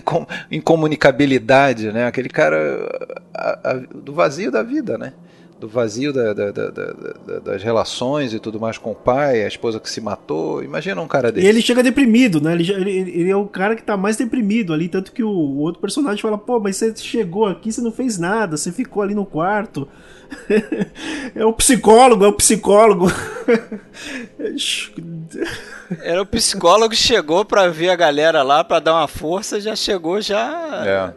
Speaker 2: incomunicabilidade, né? Aquele cara a, a, do vazio da vida, né? Do vazio da, da, das relações e tudo mais com o pai, a esposa que se matou. Imagina um cara desse.
Speaker 3: E ele chega deprimido, né? Ele, ele, ele é o cara que tá mais deprimido ali. Tanto que o, o outro personagem fala: pô, mas você chegou aqui, você não fez nada, você ficou ali no quarto. [laughs] é o psicólogo, é o psicólogo. [laughs]
Speaker 1: Era o psicólogo que chegou para ver a galera lá, para dar uma força, já chegou já.
Speaker 2: É.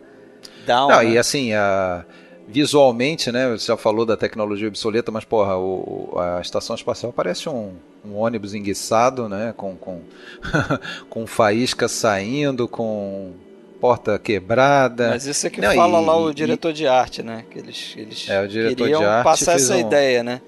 Speaker 2: Down, Não, né? E assim, a, visualmente, né? Você já falou da tecnologia obsoleta, mas porra, o, a estação espacial parece um, um ônibus enguiçado, né? Com, com, [laughs] com faísca saindo, com porta quebrada.
Speaker 1: Mas isso é que Não, fala e, lá o diretor e, de arte, né? Que eles, eles
Speaker 2: é, o diretor
Speaker 1: queriam
Speaker 2: de arte
Speaker 1: passar essa um... ideia, né?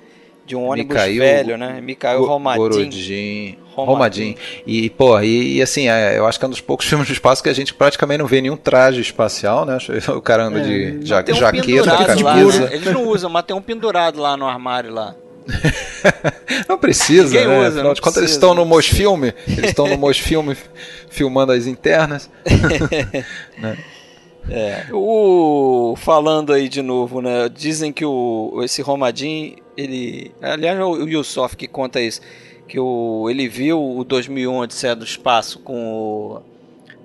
Speaker 1: de um ônibus Mikhail, velho, né? Mikhail Romadin.
Speaker 2: Romadin. E, pô, e, e, assim, é, eu acho que é um dos poucos [laughs] filmes de espaço que a gente praticamente não vê nenhum traje espacial, né? O cara anda é, de ja um jaqueta,
Speaker 1: camisa. Lá, né? Eles não usam, mas tem um pendurado lá no armário lá. [laughs]
Speaker 2: não precisa, Ninguém né? Usa, Afinal de contas, eles estão no Mosfilme, eles estão no Mosfilme [laughs] filmando as internas.
Speaker 1: né? É. O, falando aí de novo, né? Dizem que o, esse Romadin, ele. Aliás, o Yusuf que conta isso. Que o, ele viu o 2001 Odisseia do Espaço com o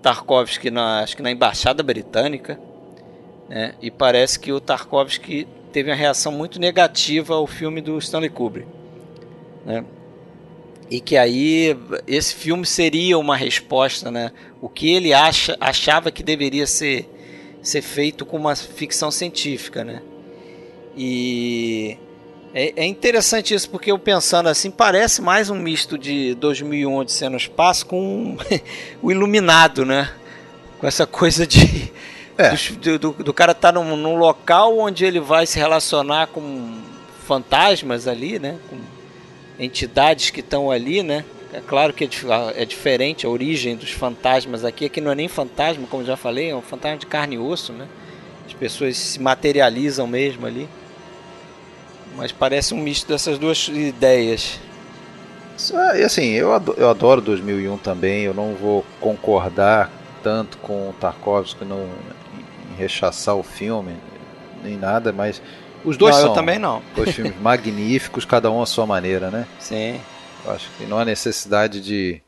Speaker 1: Tarkovsky, na, acho que na Embaixada Britânica. Né? E parece que o Tarkovsky teve uma reação muito negativa ao filme do Stanley Kubrick. Né? E que aí esse filme seria uma resposta, né? O que ele acha, achava que deveria ser ser feito com uma ficção científica, né? E é, é, interessante isso porque eu pensando assim parece mais um misto de 2001 Odisseia no Espaço com [laughs] o Iluminado, né? Com essa coisa de é. do, do, do, cara estar tá num, num, local onde ele vai se relacionar com fantasmas ali, né? Com entidades que estão ali, né? É claro que é, é, diferente a origem dos fantasmas aqui. Aqui não é nem fantasma, como já falei, é um fantasma de carne e osso, né? As pessoas se materializam mesmo ali. Mas parece um misto dessas duas ideias.
Speaker 2: E assim, eu adoro, eu adoro 2001 também. Eu não vou concordar tanto com o Tarkovsky no, em rechaçar o filme, nem nada, mas os dois não, são
Speaker 1: também não. [laughs]
Speaker 2: dois filmes magníficos, cada um à sua maneira, né?
Speaker 1: Sim.
Speaker 2: Eu acho que não há necessidade de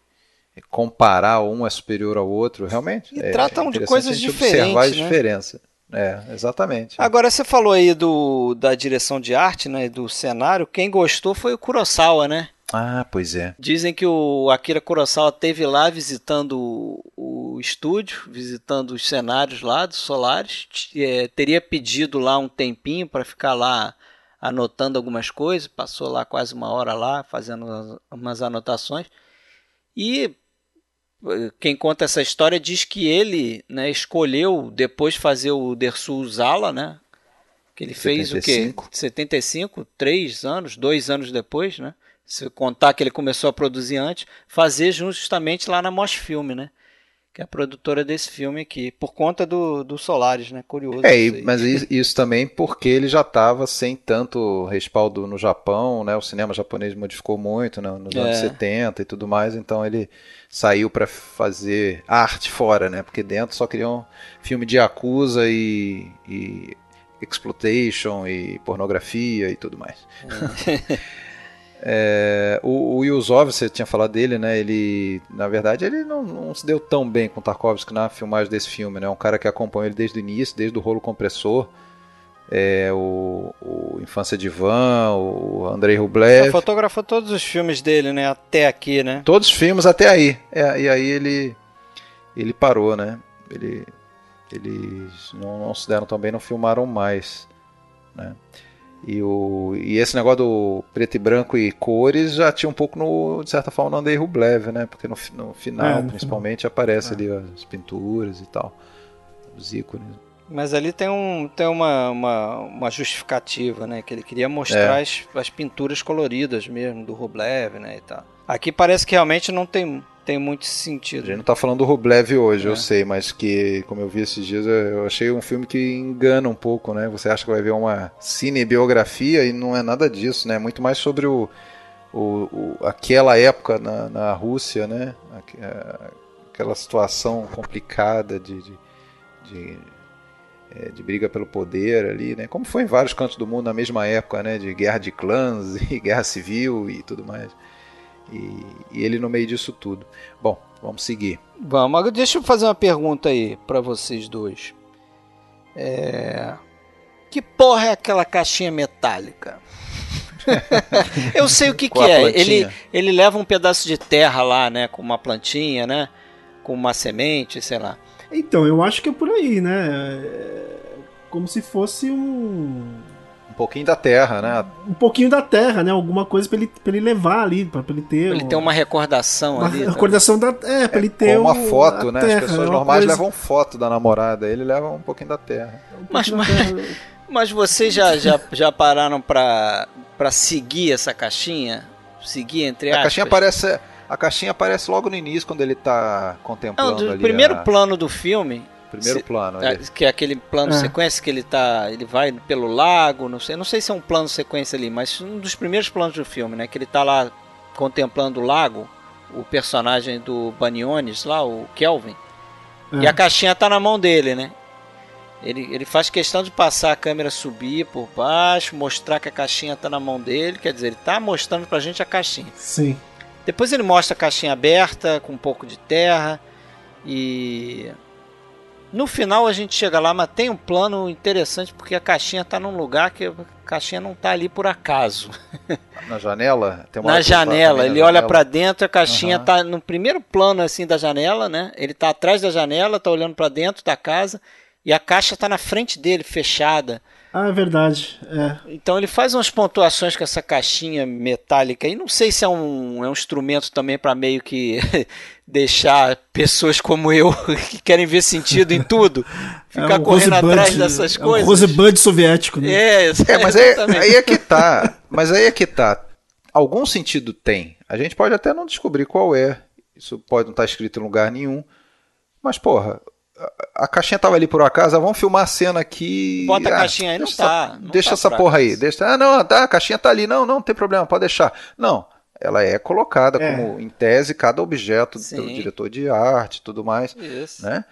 Speaker 2: comparar um é superior ao outro, realmente.
Speaker 1: E é, tratam de coisas diferentes. Observar a né?
Speaker 2: diferença. É, exatamente.
Speaker 1: Agora você falou aí do, da direção de arte, né, do cenário. Quem gostou foi o Kurosawa, né?
Speaker 2: Ah, pois é.
Speaker 1: Dizem que o Akira Kurosawa teve lá visitando o, o estúdio, visitando os cenários lá dos Solares. É, teria pedido lá um tempinho para ficar lá anotando algumas coisas, passou lá quase uma hora lá fazendo umas anotações. E quem conta essa história diz que ele né, escolheu depois fazer o Dersu Zala, né? Que ele 75. fez o quê? 75, três anos, dois anos depois, né? Se contar que ele começou a produzir antes, fazer justamente lá na Mosfilm, né? Que é a produtora desse filme aqui, por conta do, do Solaris, né? Curioso.
Speaker 2: É, mas isso, isso, também porque ele já estava sem tanto respaldo no Japão, né? O cinema japonês modificou muito né? nos é. anos 70 e tudo mais, então ele saiu para fazer arte fora, né? Porque dentro só queriam filme de acusa e, e exploitation e pornografia e tudo mais. É. [laughs] É, o, o Yuzov, você tinha falado dele, né? Ele, na verdade, ele não, não, se deu tão bem com Tarkovsky na filmagem desse filme, né? É um cara que acompanhou ele desde o início, desde o rolo compressor. É, o, o Infância de Van, o Andrei Rublev. Ele
Speaker 1: fotografou todos os filmes dele, né? Até aqui, né?
Speaker 2: Todos os filmes até aí. É, e aí ele, ele parou, né? Ele, eles não, não se deram tão bem, não filmaram mais, né? E, o, e esse negócio do preto e branco e cores já tinha um pouco, no, de certa forma, no Andrei Rublev, né? Porque no, no final, é, no principalmente, final. aparece é. ali as pinturas e tal, os ícones.
Speaker 1: Mas ali tem, um, tem uma, uma, uma justificativa, né? Que ele queria mostrar é. as, as pinturas coloridas mesmo, do Rublev, né? E tal. Aqui parece que realmente não tem tem muito sentido.
Speaker 2: A gente não tá falando do Rublev hoje, é. eu sei, mas que, como eu vi esses dias, eu achei um filme que engana um pouco, né? Você acha que vai ver uma cinebiografia e não é nada disso, né? Muito mais sobre o, o, o aquela época na, na Rússia, né? Aquela situação complicada de, de, de, é, de briga pelo poder ali, né? Como foi em vários cantos do mundo na mesma época, né? De guerra de clãs [laughs] e guerra civil e tudo mais. E, e, ele no meio disso tudo. Bom, vamos seguir.
Speaker 1: Vamos, deixa eu fazer uma pergunta aí para vocês dois. É... Que porra é aquela caixinha metálica? [laughs] eu sei o que, que é. Ele, ele leva um pedaço de terra lá, né? Com uma plantinha, né? Com uma semente, sei lá.
Speaker 3: Então, eu acho que é por aí, né? É como se fosse um
Speaker 2: um pouquinho da terra, né?
Speaker 3: Um pouquinho da terra, né? Alguma coisa pra ele, pra ele levar ali, pra, pra ele ter.
Speaker 1: Pra ele ter uma recordação
Speaker 3: uma
Speaker 1: ali.
Speaker 3: Tá? Recordação da. É, pra é, ele ter.
Speaker 2: uma foto, né? Terra, As pessoas é normais coisa... levam foto da namorada, ele leva um pouquinho da terra.
Speaker 1: Um mas, mas, [laughs] mas vocês já, já, já pararam pra, pra seguir essa caixinha? Seguir entre aspas?
Speaker 2: A caixinha aparece. A caixinha aparece logo no início, quando ele tá contemplando Não,
Speaker 1: O primeiro a... plano do filme,
Speaker 2: Primeiro se, plano.
Speaker 1: É, que é aquele plano é. sequência que ele tá. Ele vai pelo lago, não sei. Não sei se é um plano sequência ali, mas um dos primeiros planos do filme, né? Que ele tá lá contemplando o lago, o personagem do Baniones lá, o Kelvin. É. E a caixinha tá na mão dele, né? Ele, ele faz questão de passar a câmera subir por baixo, mostrar que a caixinha tá na mão dele. Quer dizer, ele tá mostrando pra gente a caixinha.
Speaker 3: Sim.
Speaker 1: Depois ele mostra a caixinha aberta, com um pouco de terra. E no final a gente chega lá, mas tem um plano interessante porque a caixinha está num lugar que a caixinha não está ali por acaso. [laughs]
Speaker 2: Na janela?
Speaker 1: na janela, ele olha para dentro, a caixinha está uhum. no primeiro plano assim da janela, né? Ele está atrás da janela, está olhando para dentro da casa e a caixa está na frente dele, fechada.
Speaker 3: Ah, é verdade. É.
Speaker 1: Então ele faz umas pontuações com essa caixinha metálica e não sei se é um, é um instrumento também para meio que [laughs] deixar pessoas como eu [laughs] que querem ver sentido em tudo [laughs] ficar é um correndo atrás dessas coisas. É um
Speaker 3: Rosebud soviético, né?
Speaker 1: É,
Speaker 2: é mas aí, aí é que tá. Mas aí é que tá. Algum sentido tem. A gente pode até não descobrir qual é. Isso pode não estar tá escrito em lugar nenhum. Mas, porra, a caixinha tava ali por acaso, vamos filmar a cena aqui.
Speaker 1: Bota a ah, caixinha aí, não tá.
Speaker 2: Não deixa
Speaker 1: tá
Speaker 2: essa porra aí. Deixa, ah, não, tá, a caixinha tá ali. Não, não, não tem problema, pode deixar. Não, ela é colocada é. como, em tese, cada objeto Sim. pelo diretor de arte e tudo mais. Isso. Né?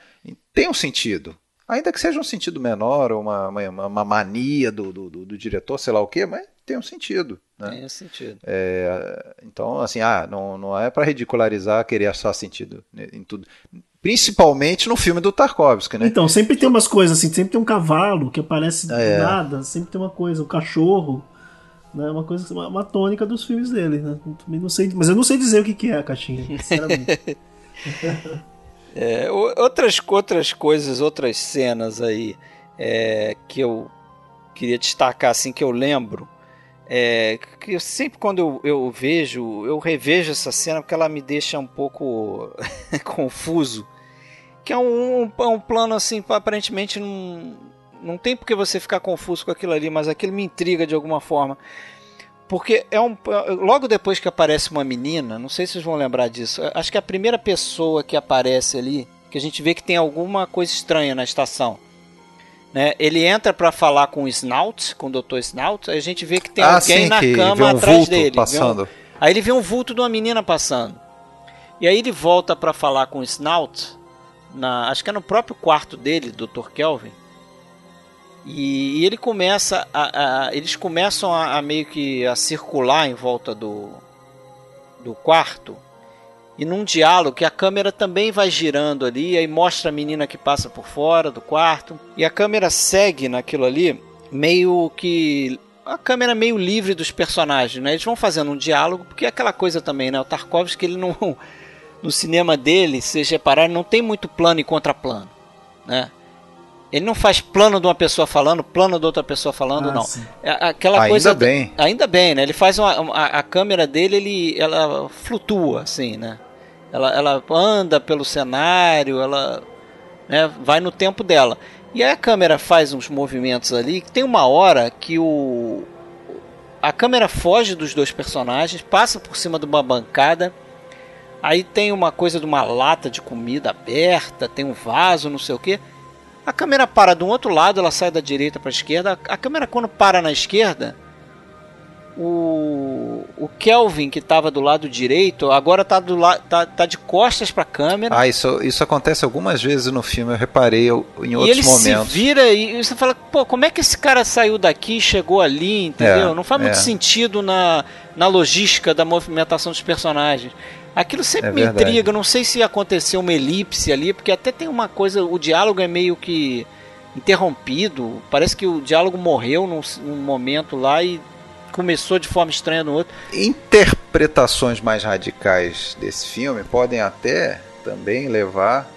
Speaker 2: tem um sentido. Ainda que seja um sentido menor, ou uma, uma, uma mania do, do, do, do, diretor, sei lá o quê, mas tem um sentido. Né?
Speaker 1: Tem um sentido.
Speaker 2: É, então, assim, ah, não, não é para ridicularizar, querer achar sentido em tudo. Principalmente no filme do Tarkovsky, né?
Speaker 3: Então, sempre tem umas coisas assim, sempre tem um cavalo que aparece é. do nada, sempre tem uma coisa, um cachorro. Né, uma coisa, uma, uma tônica dos filmes dele, né? Também não sei, mas eu não sei dizer o que, que é a caixinha, sinceramente. [laughs]
Speaker 1: é, outras, outras coisas, outras cenas aí é, que eu queria destacar, assim, que eu lembro. É, que sempre quando eu, eu vejo, eu revejo essa cena porque ela me deixa um pouco [laughs] confuso. Que é um, um, um, plano assim, aparentemente não, não tem porque você ficar confuso com aquilo ali, mas aquilo me intriga de alguma forma. Porque é um. Logo depois que aparece uma menina, não sei se vocês vão lembrar disso. Acho que a primeira pessoa que aparece ali, que a gente vê que tem alguma coisa estranha na estação. Né? Ele entra para falar com o Snout, com o Dr. Snout, a gente vê que tem ah, alguém sim, na cama um atrás dele.
Speaker 2: Passando.
Speaker 1: Um... Aí ele vê um vulto de uma menina passando. E aí ele volta para falar com o Snout, na, acho que é no próprio quarto dele, Dr. Kelvin. E, e ele começa a, a eles começam a, a, meio que a circular em volta do, do quarto e num diálogo que a câmera também vai girando ali, aí mostra a menina que passa por fora do quarto, e a câmera segue naquilo ali, meio que a câmera meio livre dos personagens, né? Eles vão fazendo um diálogo, porque é aquela coisa também, né? O Tarkovsky, ele não [laughs] no cinema dele, se vocês repararem, não tem muito plano e contraplano, né? Ele não faz plano de uma pessoa falando, plano de outra pessoa falando, ah, não. É aquela
Speaker 2: ainda
Speaker 1: coisa.
Speaker 2: bem.
Speaker 1: Ainda bem, né? Ele faz uma, a, a, câmera dele, ele, ela flutua, assim, né? Ela, ela anda pelo cenário, ela né, vai no tempo dela. E aí a câmera faz uns movimentos ali, que tem uma hora que o a câmera foge dos dois personagens, passa por cima de uma bancada, Aí tem uma coisa de uma lata de comida aberta, tem um vaso, não sei o que. A câmera para de um outro lado, ela sai da direita para a esquerda. A câmera quando para na esquerda, o, o Kelvin que estava do lado direito agora está do la, tá, tá de costas para a câmera.
Speaker 2: Ah, isso, isso acontece algumas vezes no filme, eu reparei em outros momentos. E ele
Speaker 1: momentos. se vira e você fala, pô, como é que esse cara saiu daqui e chegou ali, entendeu? É, Não faz muito é. sentido na, na logística da movimentação dos personagens. Aquilo sempre é me intriga, não sei se aconteceu uma elipse ali, porque até tem uma coisa, o diálogo é meio que interrompido, parece que o diálogo morreu num, num momento lá e começou de forma estranha no outro.
Speaker 2: Interpretações mais radicais desse filme podem até também levar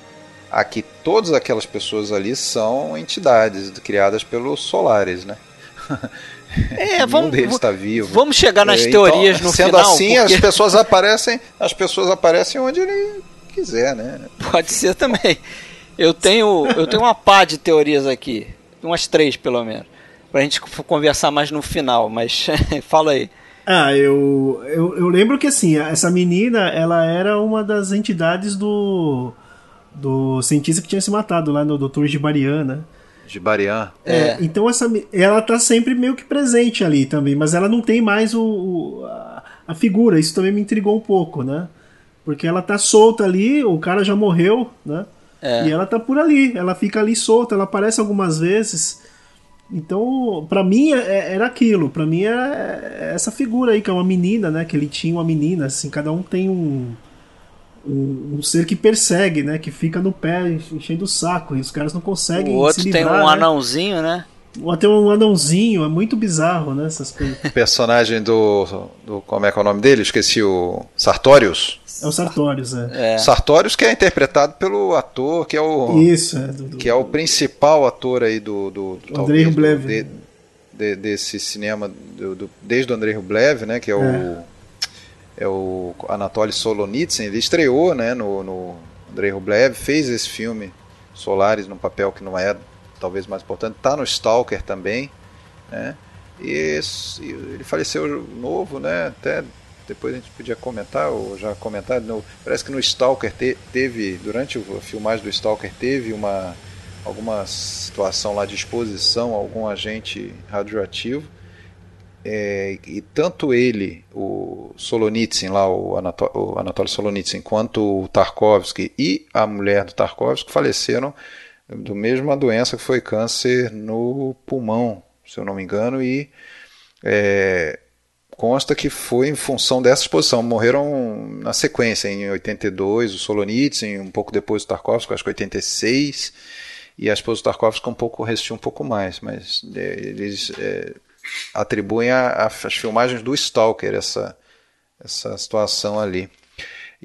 Speaker 2: a que todas aquelas pessoas ali são entidades criadas pelos Solares, né? [laughs]
Speaker 1: É, vamos, deles está vivo. Vamos chegar nas é, teorias então, no
Speaker 2: sendo
Speaker 1: final.
Speaker 2: Sendo assim, porque... as pessoas aparecem, as pessoas aparecem onde ele quiser, né?
Speaker 1: Pode ser também. Eu tenho, eu tenho uma pá de teorias aqui, umas três pelo menos, pra gente conversar mais no final, mas [laughs] fala aí.
Speaker 3: Ah, eu, eu, eu lembro que assim, essa menina, ela era uma das entidades do do cientista que tinha se matado lá no Doutor de Mariana.
Speaker 2: De Barian.
Speaker 3: É, é, então essa, ela tá sempre meio que presente ali também, mas ela não tem mais o, o a, a, figura. Isso também me intrigou um pouco, né? Porque ela tá solta ali, o cara já morreu, né? É. E ela tá por ali, ela fica ali solta, ela aparece algumas vezes. Então, para mim é, é, era aquilo, para mim é essa figura aí que é uma menina, né? Que ele tinha uma menina, assim, cada um tem um um, um, ser que persegue, né? Que fica no pé enchendo o saco e os caras não conseguem.
Speaker 1: O outro se livrar, tem um né? anãozinho, né?
Speaker 3: Ou até um anãozinho, é muito bizarro, né? Essas coisas.
Speaker 2: O [laughs] personagem do, do. Como é que é o nome dele? Esqueci o. Sartorius.
Speaker 3: É o Sartorius, é.
Speaker 2: é. Sartorius que é interpretado pelo ator que é o.
Speaker 3: Isso, é. Do, do,
Speaker 2: que é o principal ator aí do. do,
Speaker 3: do Andrei Rublev.
Speaker 2: De, de, desse cinema, do, desde o Andrei Rublev, né? Que é, é. o é o Anatoly Solonitsyn, ele estreou né, no, no Andrei Rublev, fez esse filme Solaris num papel que não é talvez mais importante, está no Stalker também, né? E esse, ele faleceu novo, né? Até depois a gente podia comentar ou já comentar no, parece que no Stalker te, teve durante a filmagem do Stalker teve uma alguma situação lá de exposição a algum agente radioativo é, e tanto ele, o Solonitsyn, lá, o, Anató o Anatoly Solonitsyn, quanto o Tarkovsky e a mulher do Tarkovsky faleceram do mesma doença que foi câncer no pulmão, se eu não me engano, e é, consta que foi em função dessa exposição. Morreram na sequência, em 82 o Solonitsyn, um pouco depois o Tarkovsky, acho que 86, e a esposa do Tarkovsky um pouco resistiu um pouco mais, mas é, eles é, atribuem às filmagens do Stalker essa, essa situação ali.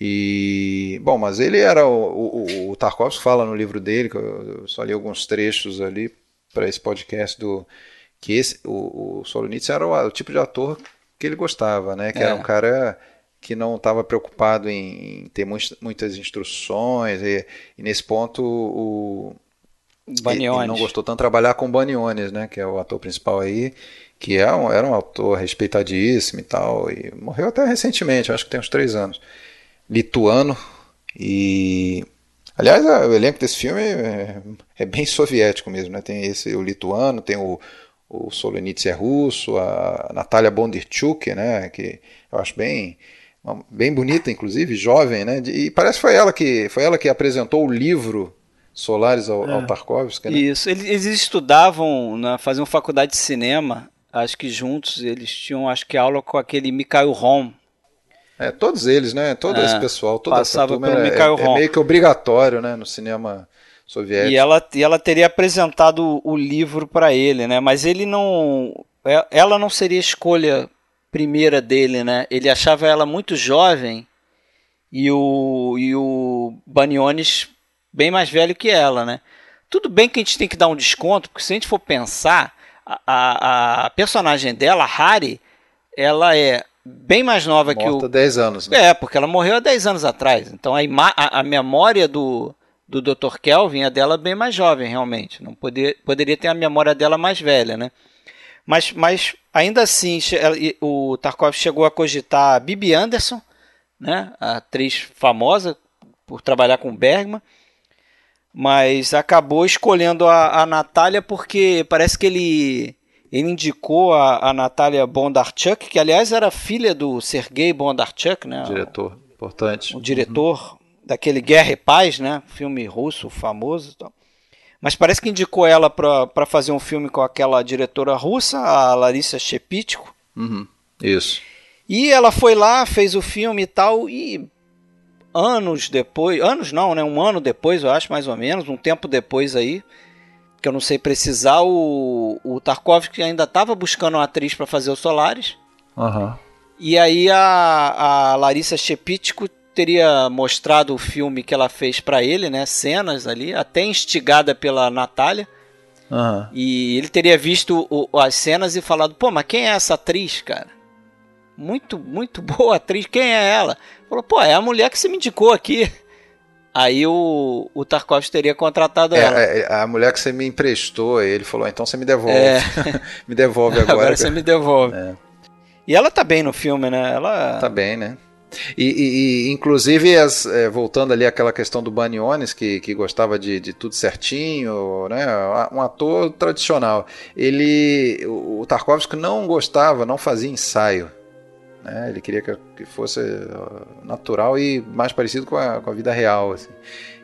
Speaker 2: E, bom, mas ele era. O, o, o Tarkovsky fala no livro dele, que eu só li alguns trechos ali para esse podcast, do que esse, o, o Solonitz era o, o, tipo de ator que ele gostava, né? Que é. era um cara que não estava preocupado em, ter muitas instruções, e, e nesse ponto o. Baniones. Ele não gostou tanto de trabalhar com Baniones, né? Que é o ator principal aí que é um, era um autor respeitadíssimo e tal, e morreu até recentemente, acho que tem uns três anos. Lituano, e. Aliás, o elenco desse filme é, é bem soviético mesmo, né? Tem esse, o lituano, tem o, o Solonitsyn é russo, a Natália Bondirchuk, né? Que eu acho bem bem bonita, inclusive, jovem, né? E parece que foi ela que foi ela que apresentou o livro Solares ao, é. ao Tarkovsky. Né?
Speaker 1: Isso, eles, eles estudavam, né, faziam faculdade de cinema acho que juntos eles tinham, acho que aula com aquele Mikhail Rom.
Speaker 2: É, todos eles, né? Todo é, esse pessoal, toda
Speaker 1: passava
Speaker 2: essa
Speaker 1: turma pelo é, Mikhail
Speaker 2: é, é, meio que obrigatório, né, no cinema soviético.
Speaker 1: E ela, e ela teria apresentado o livro para ele, né? Mas ele não, é, ela não seria a escolha primeira dele, né? Ele achava ela muito jovem e o e o Baniones bem mais velho que ela, né? Tudo bem que a gente tem que dar um desconto, porque se a gente for pensar, a, a personagem dela, Harry, ela é bem mais nova
Speaker 2: Morta
Speaker 1: que o.
Speaker 2: há 10 anos, né?
Speaker 1: É, porque ela morreu há 10 anos atrás. Então a, a, a memória do, do Dr. Kelvin é dela bem mais jovem, realmente. Não poder, poderia ter a memória dela mais velha, né? Mas, mas ainda assim, o Tarkov chegou a cogitar a Bibi Anderson, né? A atriz famosa por trabalhar com Bergman, mas acabou escolhendo a, a Natália porque parece que ele ele indicou a, a Natália Bondarchuk, que aliás era filha do Sergei Bondarchuk, né?
Speaker 2: Diretor importante.
Speaker 1: O diretor uhum. daquele Guerra e Paz, né? Filme russo famoso. Então. Mas parece que indicou ela para fazer um filme com aquela diretora russa, a Larissa Shepitko.
Speaker 2: Uhum. Isso.
Speaker 1: E ela foi lá, fez o filme e tal, e anos depois, anos não, né? Um ano depois, eu acho, mais ou menos, um tempo depois aí, que eu não sei precisar, o, o Tarkovsky ainda estava buscando uma atriz para fazer o Solaris.
Speaker 2: Uhum.
Speaker 1: E aí a, a Larissa Shepitko teria mostrado o filme que ela fez para ele, né? Cenas ali, até instigada pela Natália.
Speaker 2: Uhum.
Speaker 1: E ele teria visto o, as cenas e falado: pô, mas quem é essa atriz, cara? Muito, muito [laughs] boa atriz, quem é ela? Falou: pô, é a mulher que você me indicou aqui. Aí o, o Tarkovsky teria contratado
Speaker 2: é,
Speaker 1: ela.
Speaker 2: É, a mulher que você me emprestou, ele falou: então você me devolve. É. [laughs] me devolve [laughs] agora.
Speaker 1: agora você me devolve. É. E ela tá bem no filme, né? Ela
Speaker 2: tá bem, né? E, e, inclusive, as, é, voltando ali àquela questão do Baniones, que, que gostava de, de tudo certinho, né? um ator tradicional. Ele, o, o Tarkovsky não gostava, não fazia ensaio. Né? Ele queria que, fosse natural e mais parecido com a, com a vida real. Assim.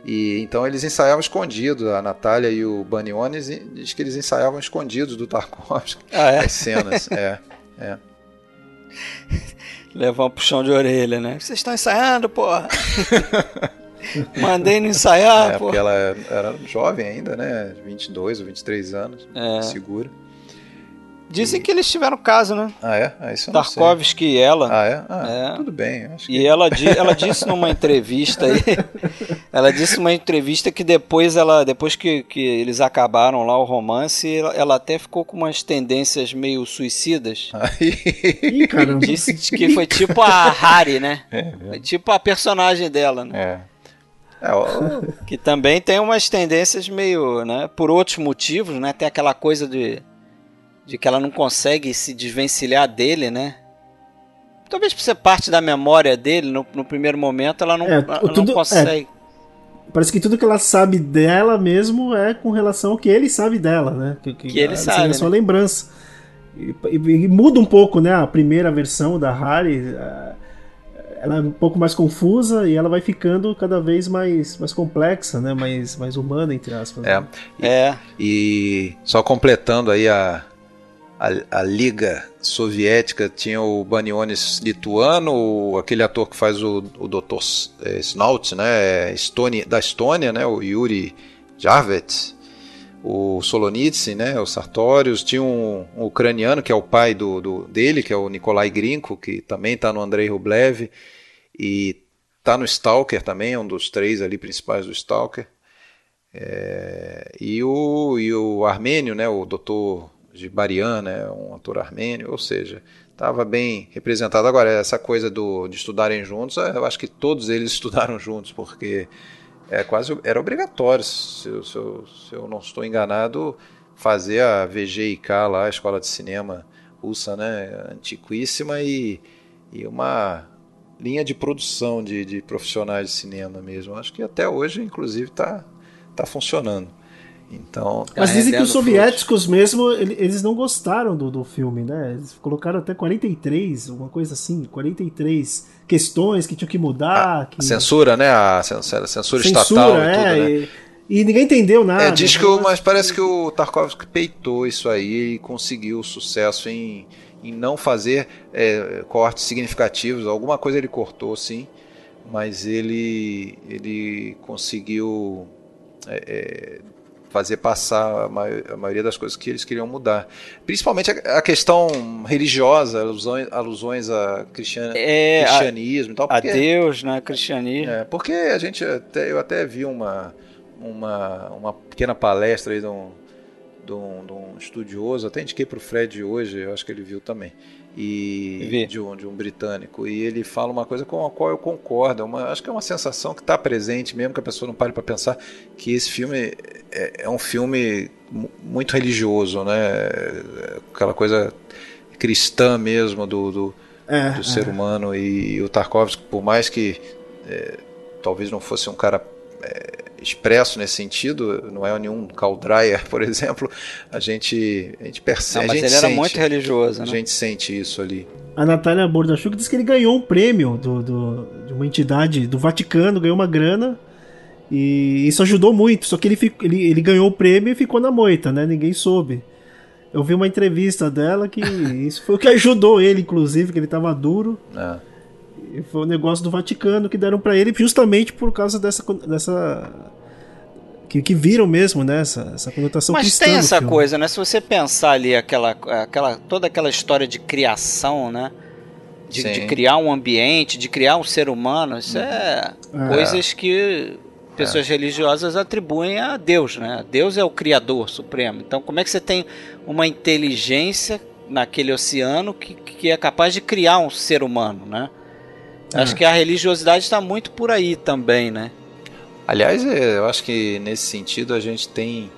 Speaker 2: E então eles ensaiavam escondidos, a Natália e o Baniones diz que eles ensaiavam escondidos do Tarkovsky [laughs]
Speaker 1: ah, é?
Speaker 2: as cenas. [laughs] é, é.
Speaker 1: Levar um puxão de orelha, né? Vocês estão ensaiando, porra! [laughs] Mandei não ensaiar,
Speaker 2: é, Porque ela era jovem ainda, né? 22 ou 23 anos. É. Segura.
Speaker 1: Dizem e... que eles tiveram caso, né?
Speaker 2: Ah, é? Ah, isso eu
Speaker 1: Tarkovsky e ela.
Speaker 2: Ah, é? Ah, é. Tudo bem.
Speaker 1: Acho e que... ela, ela disse numa entrevista aí. [laughs] ela disse numa entrevista que depois ela. Depois que, que eles acabaram lá o romance, ela, ela até ficou com umas tendências meio suicidas.
Speaker 3: Ih, caramba. [laughs]
Speaker 1: Disse que foi tipo a Harry, né? É, foi tipo a personagem dela, né?
Speaker 2: É. É,
Speaker 1: que também tem umas tendências meio, né? Por outros motivos, né? Tem aquela coisa de de que ela não consegue se desvencilhar dele, né? Talvez por ser parte da memória dele, no, no primeiro momento ela não, é, ela tudo, não consegue.
Speaker 3: É, parece que tudo que ela sabe dela mesmo é com relação ao que ele sabe dela, né?
Speaker 1: Que, que, que ele sabe. É
Speaker 3: só né? lembrança. E, e, e, muda um pouco, né? A primeira versão da Harry. ela é um pouco mais confusa e ela vai ficando cada vez mais, mais complexa, né? Mais, mais humana, entre aspas.
Speaker 2: É.
Speaker 3: Né?
Speaker 2: E, é. E só completando aí a, a, a, Liga Soviética tinha o Banionis lituano, aquele ator que faz o, o Dr. É, Snaut, né, Estônia, da Estônia, né, o Yuri Jarvet, o Solonitsyn, né, o Sartorius, tinha um, um, ucraniano que é o pai do, do, dele, que é o Nikolai Grinko, que também está no Andrei Rublev, e está no Stalker também, é um dos três ali principais do Stalker. É, e, o, e o armênio, né, o Dr de Barian, né, um ator armênio, ou seja, estava bem representado. Agora, essa coisa do, de estudarem juntos, é, eu acho que todos eles [laughs] estudaram juntos, porque é quase era obrigatório, se, eu, se, eu, se eu não estou enganado, fazer a VGIK lá, a Escola de Cinema russa, né, antiquíssima e, e uma linha de produção de, de profissionais de cinema mesmo. Acho que até hoje, inclusive, está tá funcionando. Então,
Speaker 3: Mas dizem que os soviéticos mesmo, eles não gostaram do, do filme, né? Eles colocaram até 43, uma coisa assim, 43 questões que tinham que mudar.
Speaker 2: A,
Speaker 3: que...
Speaker 2: censura, né? A censura, censura estatal é, e tudo, né? E,
Speaker 3: e ninguém entendeu nada.
Speaker 2: É, diz que o, mas parece que o Tarkovsky peitou isso aí e conseguiu sucesso em, em não fazer é, cortes significativos. Alguma coisa ele cortou, sim, mas ele, ele conseguiu é, é fazer passar a, maioria das coisas que eles queriam mudar. Principalmente a, questão religiosa, alusões, alusões a cristian, é, cristianismo a, e tal.
Speaker 1: Porque, a Deus, né? Cristianismo.
Speaker 2: É, porque a gente até, eu até vi uma, uma, uma pequena palestra aí de um, de um, de um estudioso, até indiquei para o Fred hoje, eu acho que ele viu também e de um, de um britânico e ele fala uma coisa com a qual eu concordo é uma, acho que é uma sensação que está presente mesmo que a pessoa não pare para pensar que esse filme é, é, um filme muito religioso né aquela coisa cristã mesmo do, do, é, do é. ser humano. E, o Tarkovsky, por mais que é, talvez não fosse um cara é, expresso nesse sentido, não é nenhum Karl Dreyer, [laughs] por exemplo, a gente, a gente percebe.
Speaker 1: Não, mas
Speaker 2: ele
Speaker 1: sente, era muito religioso, né?
Speaker 2: A gente sente isso ali.
Speaker 3: A Natália Bordachuk disse que ele ganhou um prêmio do, do, de uma entidade do Vaticano, ganhou uma grana. E isso ajudou muito. Só que ele, ele, ele ganhou o prêmio e ficou na moita, né? Ninguém soube. Eu vi uma entrevista dela que [laughs] isso foi o que ajudou ele, inclusive, que ele tava duro. É. E foi o um negócio do Vaticano que deram para ele justamente por causa dessa. dessa que, que viram mesmo, né? Essa, essa conotação
Speaker 1: Mas
Speaker 3: cristã.
Speaker 1: Mas tem essa coisa, né? Se você pensar ali aquela, aquela, toda aquela história de criação, né? De, de, criar um ambiente, de criar um ser humano, isso é, é. coisas que pessoas é. religiosas atribuem a Deus, né? Deus é o criador supremo. Então, como é que você tem uma inteligência naquele oceano que, que é capaz de criar um ser humano, né? É. Acho que a religiosidade está muito por aí também, né?
Speaker 2: Aliás, é, eu acho que nesse sentido a gente tem.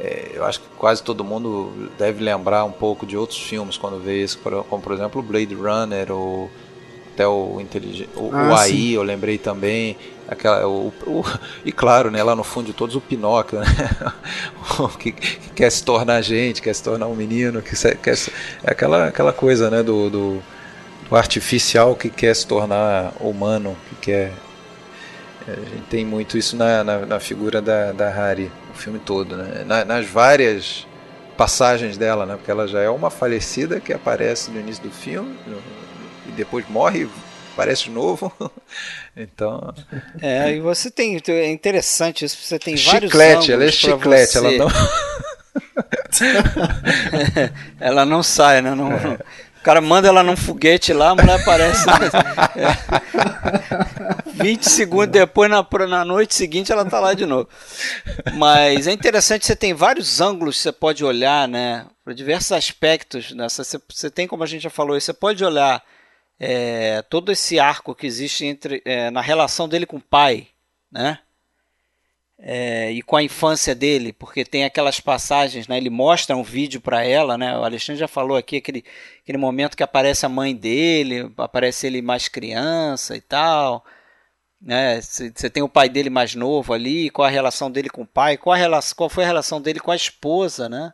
Speaker 2: É, eu acho que quase todo mundo deve lembrar um pouco de outros filmes quando vê isso, como por exemplo Blade Runner ou até o, inteligente, o, ah, o AI, sim. eu lembrei também. Aquela, o, o, [laughs] e claro, né, lá no fundo de todos o Pinóquio, né? [laughs] que, que, quer se tornar gente, quer se tornar um menino, que quer, é aquela, aquela coisa né, do, do, do, artificial que quer se tornar humano, que quer. A gente tem muito isso na, na, na figura da, da Hari, o filme todo, né? Na, nas várias passagens dela, né? Porque ela já é uma falecida que aparece no início do filme, e depois morre parece novo. [laughs] então.
Speaker 1: É, e você tem. É interessante isso, você tem
Speaker 2: chiclete,
Speaker 1: vários. Chiclete,
Speaker 2: ela é chiclete, ela não. [laughs]
Speaker 1: ela não sai, né? Não, é. O cara manda ela num foguete lá, a mulher aparece. Né? [laughs] É. 20 segundos depois, na, na noite seguinte, ela tá lá de novo. Mas é interessante, você tem vários ângulos que você pode olhar, né? Para diversos aspectos. Né? Você, você tem, como a gente já falou, você pode olhar é, todo esse arco que existe entre é, na relação dele com o pai, né? É, e com a infância dele, porque tem aquelas passagens, né? Ele mostra um vídeo para ela, né? O Alexandre já falou aqui aquele, aquele momento que aparece a mãe dele, aparece ele mais criança e tal, né? Você tem o pai dele mais novo ali, qual a relação dele com o pai, qual a relação, qual foi a relação dele com a esposa, né?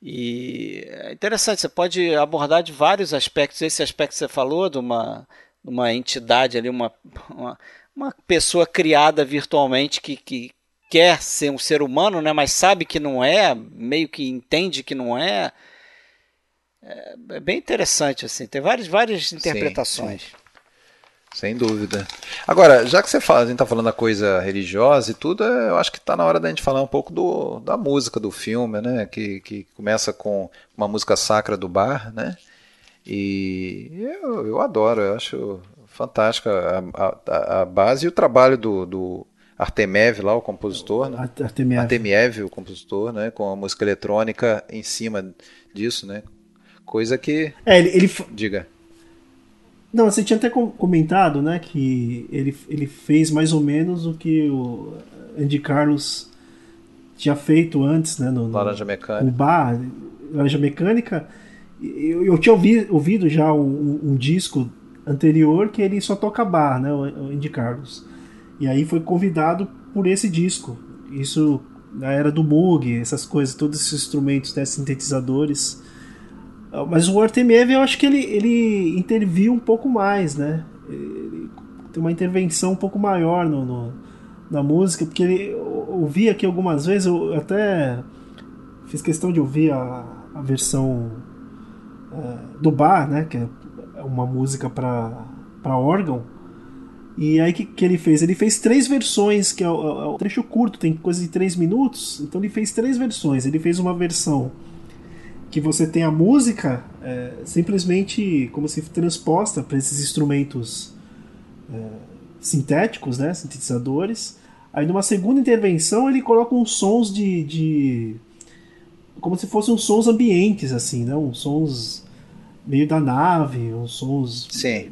Speaker 1: E é interessante, você pode abordar de vários aspectos. Esse aspecto que você falou, de uma, uma entidade ali, uma, uma, uma pessoa criada virtualmente que, que quer ser um ser humano, né, mas sabe que não é, meio que entende que não é. É, é bem interessante, assim, tem várias, várias interpretações. Sim, sim.
Speaker 2: Sem dúvida. Agora, já que você fala, a gente está falando da coisa religiosa e tudo, é, eu acho que está na hora da gente falar um pouco do, da música do filme, né? Que, que começa com uma música sacra do bar, né? E eu, eu adoro, eu acho fantástica a, a, a base e o trabalho do, do Artemev lá, o compositor, né? Artemiev. Artemiev, o compositor, né? Com a música eletrônica em cima disso, né? Coisa que.
Speaker 3: É, ele, ele...
Speaker 2: Diga.
Speaker 3: Não, você tinha até comentado, né, que ele, ele fez mais ou menos o que o Andy Carlos tinha feito antes, né, no,
Speaker 2: Laranja Mecânica.
Speaker 3: No bar, Laranja Mecânica. Eu, eu tinha ouvi, ouvido já um, um, disco anterior que ele só toca bar, né, o Andy Carlos. E aí foi convidado por esse disco. Isso na era do Moog, essas coisas, todos esses instrumentos, né, sintetizadores mas o Artemiev, eu acho que ele, ele interviu um pouco mais, né? Ele tem uma intervenção um pouco maior no, no na música, porque ele, ouvi aqui algumas vezes, eu até fiz questão de ouvir a, a versão é, do bar, né? Que é uma música para órgão. E aí que, que ele fez? Ele fez três versões, que é o, é o trecho curto, tem coisa de três minutos, então ele fez três versões. Ele fez uma versão que você tem a música é, simplesmente como se transposta para esses instrumentos é, sintéticos, né, sintetizadores. Aí numa segunda intervenção ele coloca uns sons de, de como se fossem uns sons ambientes assim, né, uns sons meio da nave, uns sons
Speaker 2: Sim.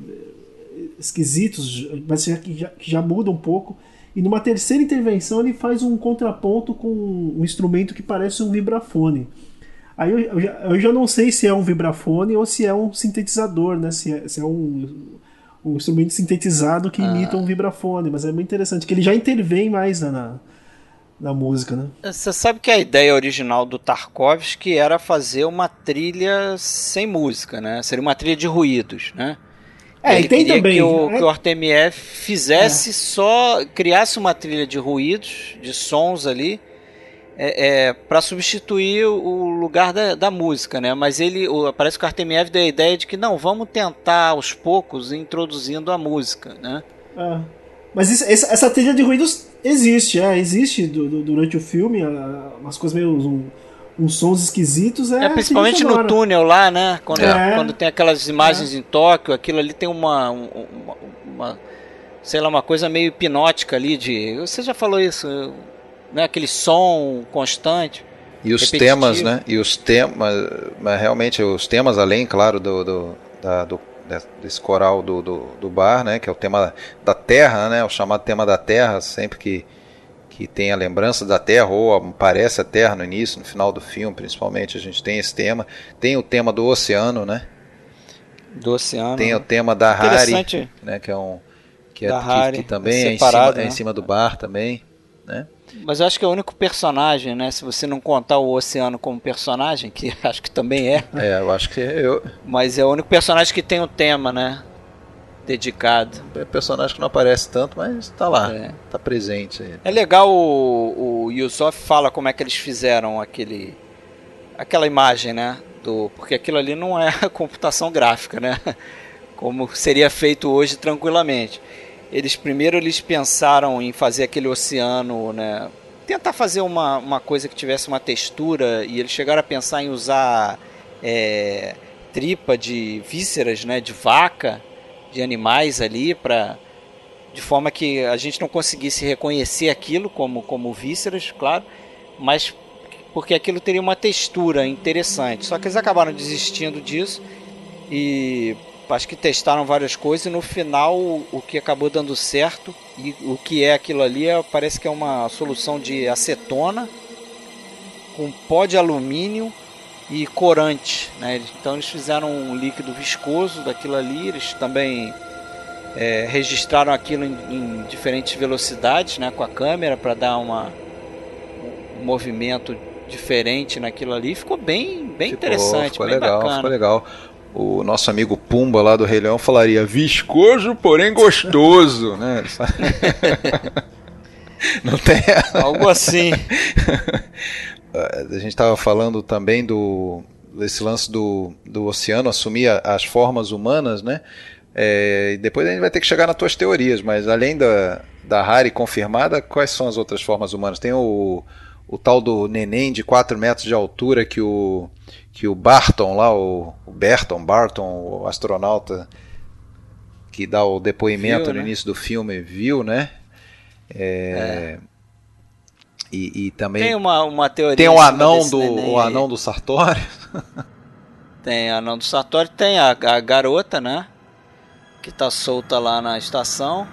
Speaker 3: esquisitos, mas que já, que já muda um pouco. E numa terceira intervenção ele faz um contraponto com um instrumento que parece um vibrafone. Aí eu, eu, já, eu, já, não sei se é um vibrafone ou se é um sintetizador, né? Se é, se é um, um instrumento sintetizado que imita ah. um vibrafone, mas é muito interessante, que ele já intervém mais na, na música, né?
Speaker 1: Você sabe que a ideia original do Tarkovsky era fazer uma trilha sem música, né? Seria uma trilha de ruídos, né?
Speaker 3: É, Ele e tem também.
Speaker 1: Que o, é... que o Artemiev fizesse é. só. criasse uma trilha de ruídos, de sons ali, é, é para substituir o lugar da, da, música, né? Mas ele. O, parece que o Artemiev deu a ideia de que não, vamos tentar aos poucos introduzindo a música, né?
Speaker 3: É. Mas isso, essa trilha de ruídos existe, é, existe do, do, durante o filme, umas coisas meio. Um, uns sons esquisitos. É,
Speaker 1: é principalmente no túnel lá, né? Quando, é. quando tem aquelas imagens é. em Tóquio, aquilo ali tem uma, uma, uma, sei lá, uma coisa meio hipnótica ali de. Você já falou isso, né? Aquele som constante.
Speaker 2: E os repetitivo. temas, né? E os temas, mas realmente os temas além, claro, do, do, da, do desse coral do, do, do, bar, né? Que é o tema da Terra, né? O chamado tema da Terra, sempre que que tem a lembrança da Terra ou aparece a Terra no início, no final do filme, principalmente a gente tem esse tema. Tem o tema do oceano, né?
Speaker 1: Do oceano.
Speaker 2: Tem o tema da Hari, né? Que é um que, é, que, que também é, separado, é, em cima, né? é em cima do bar também, né?
Speaker 1: Mas eu acho que é o único personagem, né? Se você não contar o oceano como personagem, que [laughs] acho que também é.
Speaker 2: É, eu acho que eu.
Speaker 1: Mas é o único personagem que tem o tema, né? dedicado.
Speaker 2: É personagem que não aparece tanto, mas está lá, é. tá presente. Aí.
Speaker 1: É legal o, o Yusuf fala como é que eles fizeram aquele aquela imagem, né? Do, porque aquilo ali não é [laughs] computação gráfica, né? [laughs] Como seria feito hoje tranquilamente. Eles primeiro eles pensaram em fazer aquele oceano, né? Tentar fazer uma, uma coisa que tivesse uma textura e eles chegaram a pensar em usar é, tripa de vísceras, né? De vaca de animais ali para de forma que a gente não conseguisse reconhecer aquilo como como vísceras, claro, mas porque aquilo teria uma textura interessante. Só que eles acabaram desistindo disso e acho que testaram várias coisas e no final o que acabou dando certo e o que é aquilo ali é, parece que é uma solução de acetona com pó de alumínio e corante. Né? Então eles fizeram um líquido viscoso daquilo ali, eles também é, registraram aquilo em, em, diferentes velocidades né, com a câmera para dar uma, um movimento diferente naquilo ali. Ficou bem, bem ficou, interessante,
Speaker 2: ficou
Speaker 1: bem
Speaker 2: legal,
Speaker 1: bacana.
Speaker 2: Ficou legal. O nosso amigo Pumba lá do Rei Leão falaria viscoso, porém gostoso, né? [laughs] Não tem [laughs]
Speaker 1: algo assim.
Speaker 2: a gente estava falando também do desse lance do, do oceano assumir as formas humanas, né? É, depois a gente vai ter que chegar nas tuas teorias, mas além da, da Harry confirmada, quais são as outras formas humanas? Tem o, o tal do neném de 4 metros de altura que o, que o Barton lá, o, o Berton, Barton, o astronauta que dá o depoimento viu, no né? início do filme, viu, né? É, é. E, e, também
Speaker 1: tem uma, uma teoria.
Speaker 2: Tem o anão do o anão do Sartori. [laughs]
Speaker 1: tem o anão do Sartori, tem a, a garota, né? Que tá solta lá na estação.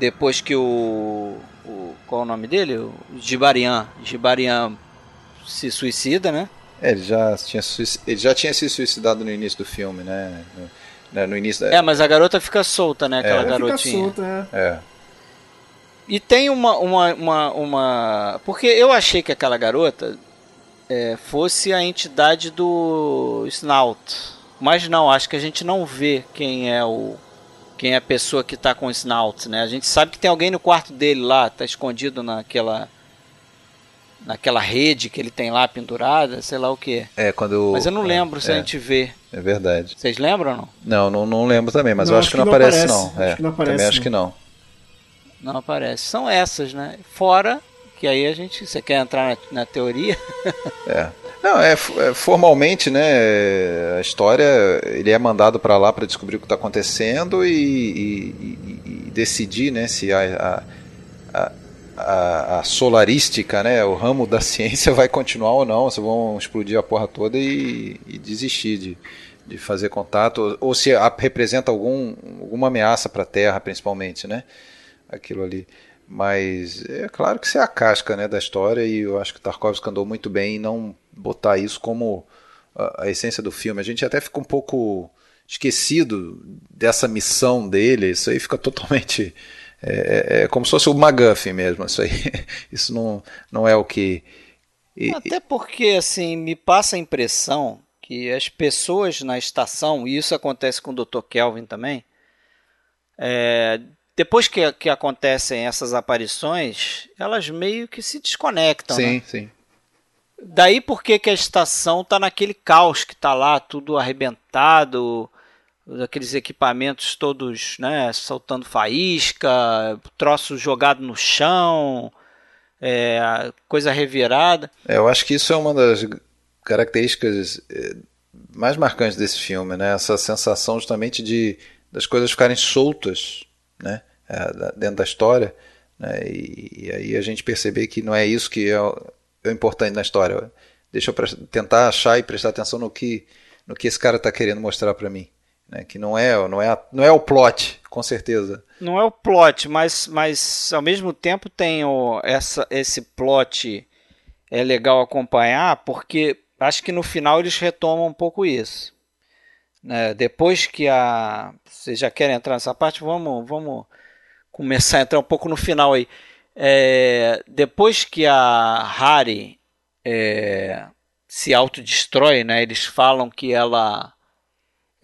Speaker 1: Depois que o, o qual é o nome dele? O Gibarian, Gibarian se suicida, né?
Speaker 2: É, ele já tinha ele já tinha se suicidado no início do filme, né? No, né, no início
Speaker 1: da... É, mas a garota fica solta, né? Aquela é. garotinha. Fica solta,
Speaker 2: é. é.
Speaker 1: E tem uma, uma, uma, uma. Porque eu achei que aquela garota é, fosse a entidade do Snout. Mas não, acho que a gente não vê quem é o. Quem é a pessoa que está com o Snout, né? A gente sabe que tem alguém no quarto dele lá, tá escondido naquela. Naquela rede que ele tem lá pendurada, sei lá o que.
Speaker 2: É, quando.
Speaker 1: Mas eu não
Speaker 2: é,
Speaker 1: lembro se
Speaker 2: é,
Speaker 1: a gente vê.
Speaker 2: É verdade.
Speaker 1: Vocês lembram ou não?
Speaker 2: Não, não, não lembro também, mas não, eu acho, acho que, não aparece, aparece, não. Acho é, que não aparece, também acho que não.
Speaker 1: Não aparece. São essas, né? Fora que aí a gente. Você quer entrar na, na teoria? [laughs]
Speaker 2: é. Não, é, é, formalmente, né? A história ele é mandado para lá para descobrir o que está acontecendo e, e, e, decidir, né? Se a, a, a, a, solarística, né? O ramo da [laughs] ciência vai continuar ou não. Se vão explodir a porra toda e, e desistir de, de fazer contato ou, se representa algum, alguma ameaça para a Terra, principalmente, né? aquilo ali. Mas é claro que isso é a casca né, da história e eu acho que Tarkovsky andou muito bem em não, botar isso como a, a essência do filme. A gente até fica um pouco esquecido dessa missão dele. Isso aí fica totalmente é, é, é como se fosse o McGuffin mesmo. Isso aí, [laughs] isso não, não é o que
Speaker 1: e, Até porque assim me passa a impressão que as pessoas na estação e isso acontece com o Dr. Kelvin também. É, depois que, que acontecem essas aparições, elas meio que se desconectam.
Speaker 2: Sim,
Speaker 1: né?
Speaker 2: sim.
Speaker 1: Daí por que, a estação está naquele caos que está lá, tudo arrebentado, aqueles equipamentos todos né, soltando faísca, troço jogado no chão, é, coisa revirada.
Speaker 2: É, eu acho que isso é uma das características é, mais marcantes desse filme, né? Essa sensação justamente de das coisas ficarem soltas, né? É, dentro da história, né? e, e, aí a gente perceber que não é isso que é o, é o importante na história. Deixa eu tentar achar e prestar atenção no que no que esse cara está querendo mostrar para mim, né? Que não é não é não é o plot, com certeza.
Speaker 1: Não é o plot, mas mas ao mesmo tempo tem o, essa esse plot é legal acompanhar porque acho que no final eles retomam um pouco isso. Né? Depois que a. Vocês já querem entrar nessa parte? Vamos, vamos começar a entrar um pouco no final aí. É, depois que a Harry é, se autodestrói, né? Eles falam que ela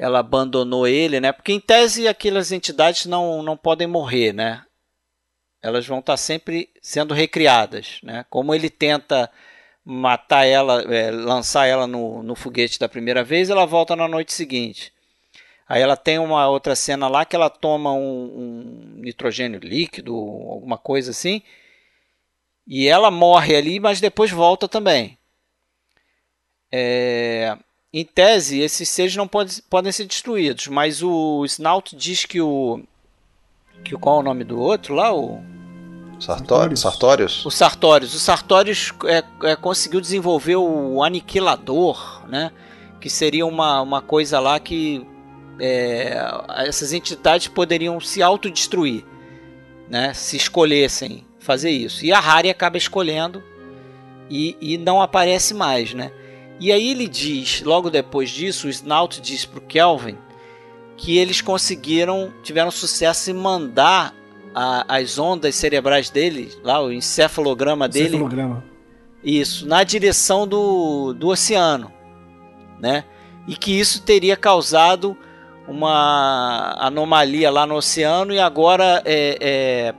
Speaker 1: ela abandonou ele, né? Porque em tese aquelas entidades não, não podem morrer, né? Elas vão estar sempre sendo recriadas, né? Como ele tenta matar ela, é, lançar ela no, no foguete da primeira vez, ela volta na noite seguinte. Aí ela tem uma outra cena lá que ela toma um, um nitrogênio líquido, alguma coisa assim, e ela morre ali, mas depois volta também. É, em tese, esses seres não pode, podem ser destruídos, mas o Snout diz que o. Que, qual é o nome do outro lá? O
Speaker 2: Sartorius? Sartorius?
Speaker 1: O Sartorius. O Sartorius é, é, conseguiu desenvolver o Aniquilador, né? Que seria uma, uma coisa lá que é, essas entidades poderiam se autodestruir, né? Se escolhessem fazer isso. E a Harry acaba escolhendo e, e não aparece mais, né? E aí ele diz, logo depois disso, o Snout diz para o Kelvin que eles conseguiram, tiveram sucesso em mandar a, as ondas cerebrais dele, lá o encefalograma dele.
Speaker 3: Encefalograma.
Speaker 1: Isso, na direção do, do oceano, né? E que isso teria causado uma anomalia lá no oceano e agora é, é,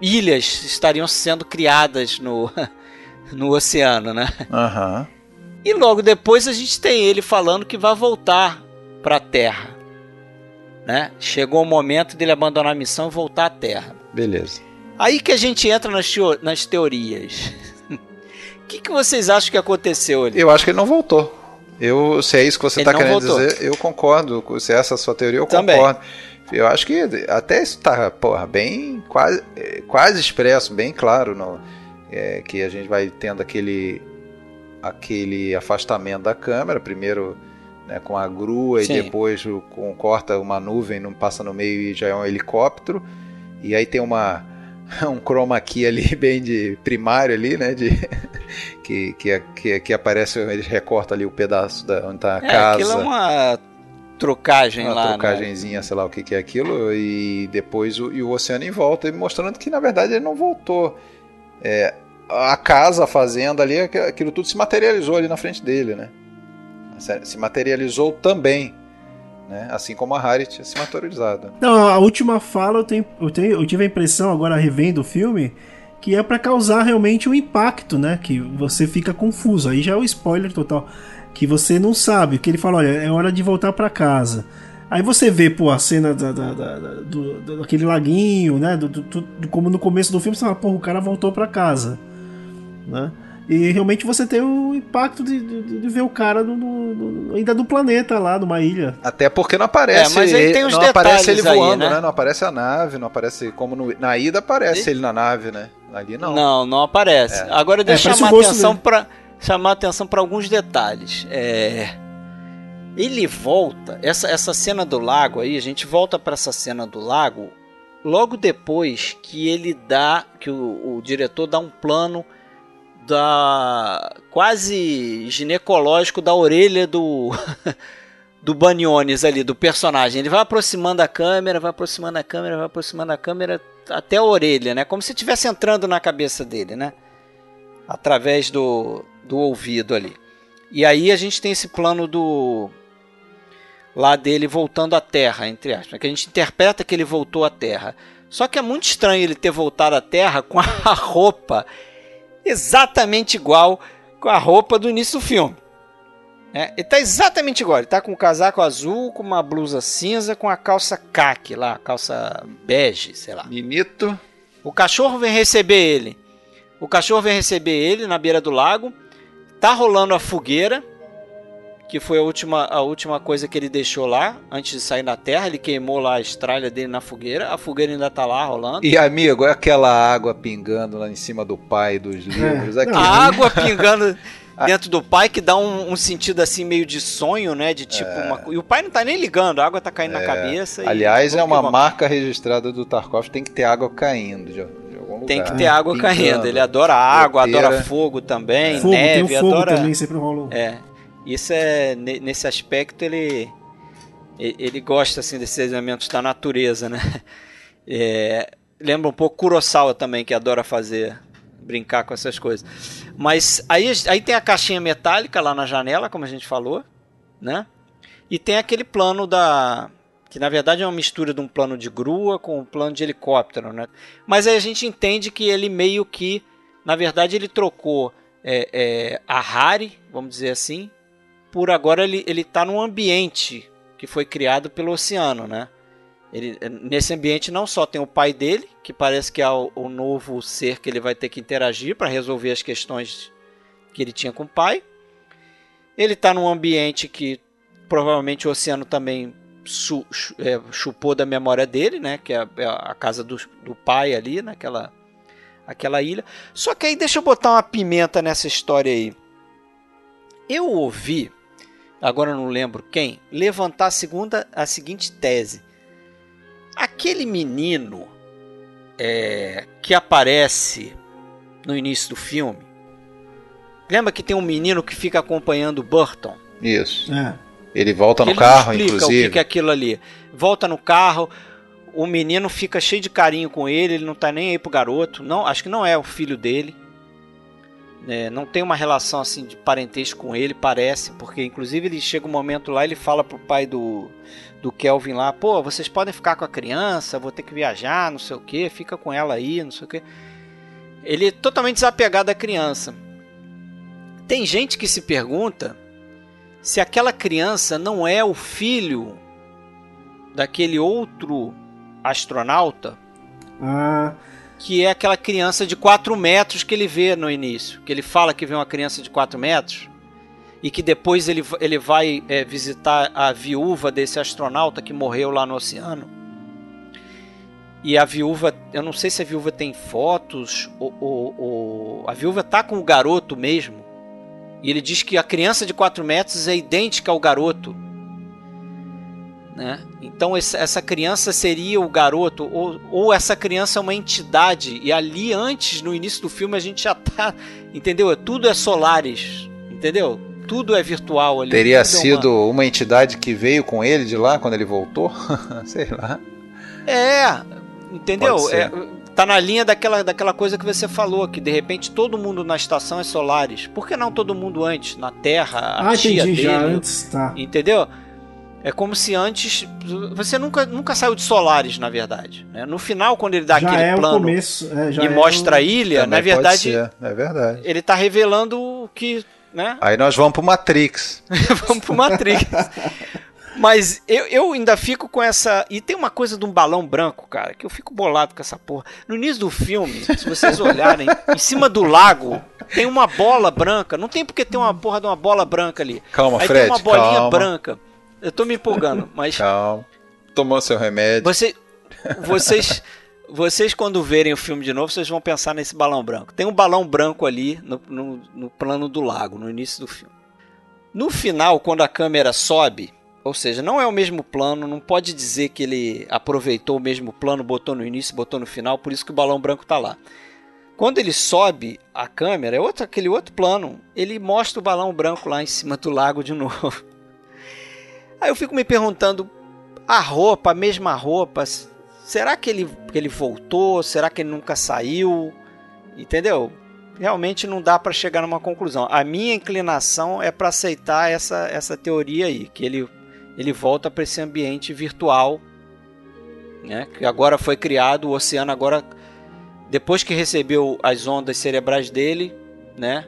Speaker 1: ilhas estariam sendo criadas no, [laughs] no oceano, né?
Speaker 2: Uhum.
Speaker 1: E logo depois a gente tem ele falando que vai voltar para a Terra. Né? Chegou o momento dele abandonar a missão e voltar à Terra.
Speaker 2: Beleza.
Speaker 1: Aí que a gente entra nas, nas teorias. O [laughs] que, que vocês acham que aconteceu ali?
Speaker 2: Eu acho que ele não voltou. Eu, se é isso que você está querendo voltou. dizer, eu concordo. Se é essa a sua teoria, eu Também. concordo. Eu acho que até isso está bem quase, quase expresso, bem claro, no, é, que a gente vai tendo aquele, aquele afastamento da câmera. Primeiro né, com a grua Sim. e depois com, corta uma nuvem, não passa no meio e já é um helicóptero. E aí tem uma [laughs] um chroma key ali [laughs] bem de primário ali, né, de [laughs] que, que, que, que aparece, ele recorta ali o pedaço da onde está a é, casa.
Speaker 1: Aquilo é uma trocagem
Speaker 2: uma
Speaker 1: lá,
Speaker 2: né? trocagenzinha, né? sei lá o que, que é aquilo, e depois o, e o oceano em volta, mostrando que na verdade ele não voltou. É, a casa, a fazenda ali, aquilo tudo se materializou ali na frente dele, né? se materializou também. Né? Assim como a Harry tinha se materializado.
Speaker 3: Não, a última fala eu, tenho, eu, tenho, eu tive a impressão, agora revendo o filme, que é para causar realmente um impacto, né? Que você fica confuso. Aí já é o spoiler total. Que você não sabe. Que ele fala: olha, é hora de voltar para casa. Aí você vê, pô, a cena da, da, da, do, daquele laguinho, né? Do, do, do, como no começo do filme você fala, pô, o cara voltou para casa. Né? E realmente você tem o impacto de, de, de ver o cara no, no, ainda do planeta lá, numa ilha.
Speaker 2: Até porque não aparece.
Speaker 1: É, mas aí tem os não
Speaker 2: aparece ele voando,
Speaker 1: aí, né?
Speaker 2: né? Não aparece a nave, não aparece como no, na ida aparece e? ele na nave, né? Ali não.
Speaker 1: Não, não aparece. É. Agora deixa eu é, chamar atenção para chamar atenção para alguns detalhes. É ele volta, essa, essa cena do lago aí, a gente volta para essa cena do lago logo depois que ele dá, que o, o diretor dá um plano da quase ginecológico da orelha do [laughs] do Baniones ali, do personagem. Ele vai aproximando a câmera, vai aproximando a câmera, vai aproximando a câmera até a orelha, né? Como se estivesse entrando na cabeça dele, né? Através do, do ouvido ali. E aí a gente tem esse plano do lá dele voltando à Terra, entre aspas, que a gente interpreta que ele voltou à Terra. Só que é muito estranho ele ter voltado à Terra com a [laughs] roupa exatamente igual com a roupa do início do filme. É, ele tá exatamente igual. Ele tá com o casaco azul, com uma blusa cinza, com a calça caque lá, calça bege, sei lá.
Speaker 2: Mimito.
Speaker 1: O cachorro vem receber ele. O cachorro vem receber ele na beira do lago. Tá rolando a fogueira, que foi a última, a última coisa que ele deixou lá antes de sair na terra. Ele queimou lá a estralha dele na fogueira. A fogueira ainda tá lá rolando.
Speaker 2: E amigo, é aquela água pingando lá em cima do pai dos livros. É.
Speaker 1: A água pingando [laughs] dentro do pai que dá um, um, sentido assim meio de sonho, né? De tipo é. uma... E o pai não tá nem ligando, a água tá caindo é. na cabeça.
Speaker 2: Aliás, é uma marca registrada do Tarkov, tem que ter água caindo de, de algum lugar.
Speaker 1: Tem que ter água Pingando. caindo. Ele adora água, adora fogo também, fogo, neve, tem fogo adora.
Speaker 3: também sempre rolou.
Speaker 1: É. Isso é nesse aspecto ele ele gosta assim desses elementos da natureza, né? [laughs] É, lembra um pouco Kurosawa também que adora fazer brincar com essas coisas. Mas aí, aí tem a caixinha metálica lá na janela, como a gente falou, né? E tem aquele plano da. Que na verdade é uma mistura de um plano de grua com um plano de helicóptero, né? Mas aí a gente entende que ele meio que. Na verdade, ele trocou é, é, a Harry, vamos dizer assim, por agora ele, ele tá num ambiente que foi criado pelo oceano, né? Ele, nesse ambiente não só tem o pai dele, que parece que é o, o novo ser que ele vai ter que interagir para resolver as questões que ele tinha com o pai. Ele está num ambiente que provavelmente o oceano também su, é, chupou da memória dele, né? Que é, é a casa do, do pai ali, naquela aquela ilha. Só que aí deixa eu botar uma pimenta nessa história aí. Eu ouvi, agora não lembro quem, levantar a segunda, a seguinte tese Aquele menino é, que aparece no início do filme. Lembra que tem um menino que fica acompanhando o Burton?
Speaker 2: Isso. É. Ele volta no ele carro, explica inclusive.
Speaker 1: O que é aquilo ali? Volta no carro, o menino fica cheio de carinho com ele, ele não tá nem aí pro garoto. Não, acho que não é o filho dele. É, não tem uma relação assim de parentesco com ele, parece, porque inclusive ele chega um momento lá, ele fala pro pai do do Kelvin lá, pô, vocês podem ficar com a criança, vou ter que viajar, não sei o que, fica com ela aí, não sei o que. Ele é totalmente desapegado da criança. Tem gente que se pergunta se aquela criança não é o filho daquele outro astronauta.
Speaker 3: Ah.
Speaker 1: Que é aquela criança de 4 metros que ele vê no início. Que ele fala que vê uma criança de 4 metros e que depois ele, ele vai é, visitar a viúva desse astronauta que morreu lá no oceano. E a viúva, eu não sei se a viúva tem fotos, ou, ou, ou a viúva tá com o garoto mesmo. E ele diz que a criança de 4 metros é idêntica ao garoto. Né? Então essa criança seria o garoto, ou, ou essa criança é uma entidade. E ali antes, no início do filme, a gente já tá. Entendeu? Tudo é Solares. Entendeu? tudo é virtual ali.
Speaker 2: Teria sido é uma... uma... entidade que veio com ele de lá quando ele voltou? [laughs] Sei lá.
Speaker 1: É, entendeu? É, tá na linha daquela, daquela coisa que você falou, que de repente todo mundo na estação é Solares. Por que não todo mundo antes? Na Terra, a
Speaker 3: ah,
Speaker 1: tia
Speaker 3: entendi,
Speaker 1: dele.
Speaker 3: Já antes, tá.
Speaker 1: Entendeu? É como se antes. Você nunca, nunca saiu de Solares, na verdade. Né? No final, quando ele dá
Speaker 3: já
Speaker 1: aquele
Speaker 3: é
Speaker 1: plano
Speaker 3: começo, é,
Speaker 1: e mostra
Speaker 3: o...
Speaker 1: a ilha, Também na verdade.
Speaker 2: É verdade.
Speaker 1: Ele está revelando que né? [laughs]
Speaker 2: Aí nós vamos pro Matrix.
Speaker 1: vamos pro Matrix. Mas eu, eu ainda fico com essa. E tem uma coisa de um balão branco, cara, que eu fico bolado com essa porra. No início do filme, se vocês olharem, em cima do lago tem uma bola branca. Não tem porque ter uma porra de uma bola branca ali.
Speaker 2: Calma,
Speaker 1: Aí
Speaker 2: Fred.
Speaker 1: Tem uma bolinha
Speaker 2: calma.
Speaker 1: branca. Eu tô me empolgando, [laughs] mas.
Speaker 2: Calma. Tomou seu remédio.
Speaker 1: Você, [laughs] vocês vocês, quando verem o filme de novo, vocês vão pensar nesse balão branco. Tem um balão branco ali no, no, no plano do lago, no início do filme. No final, quando a câmera sobe, ou seja, não é o mesmo plano, não pode dizer que ele aproveitou o mesmo plano, botou no início, botou no final, por isso que o balão branco está lá. Quando ele sobe a câmera, é outro, aquele outro plano, ele mostra o balão branco lá em cima do lago de [laughs] novo. Aí eu fico me perguntando, a roupa, a mesma roupa, será que ele, que ele voltou? Será que ele nunca saiu? Entendeu? Realmente não dá para chegar numa conclusão. A minha inclinação é para aceitar essa, essa teoria aí, que ele, ele volta para esse ambiente virtual, né? Que agora foi criado, o oceano agora depois que recebeu as ondas cerebrais dele, né?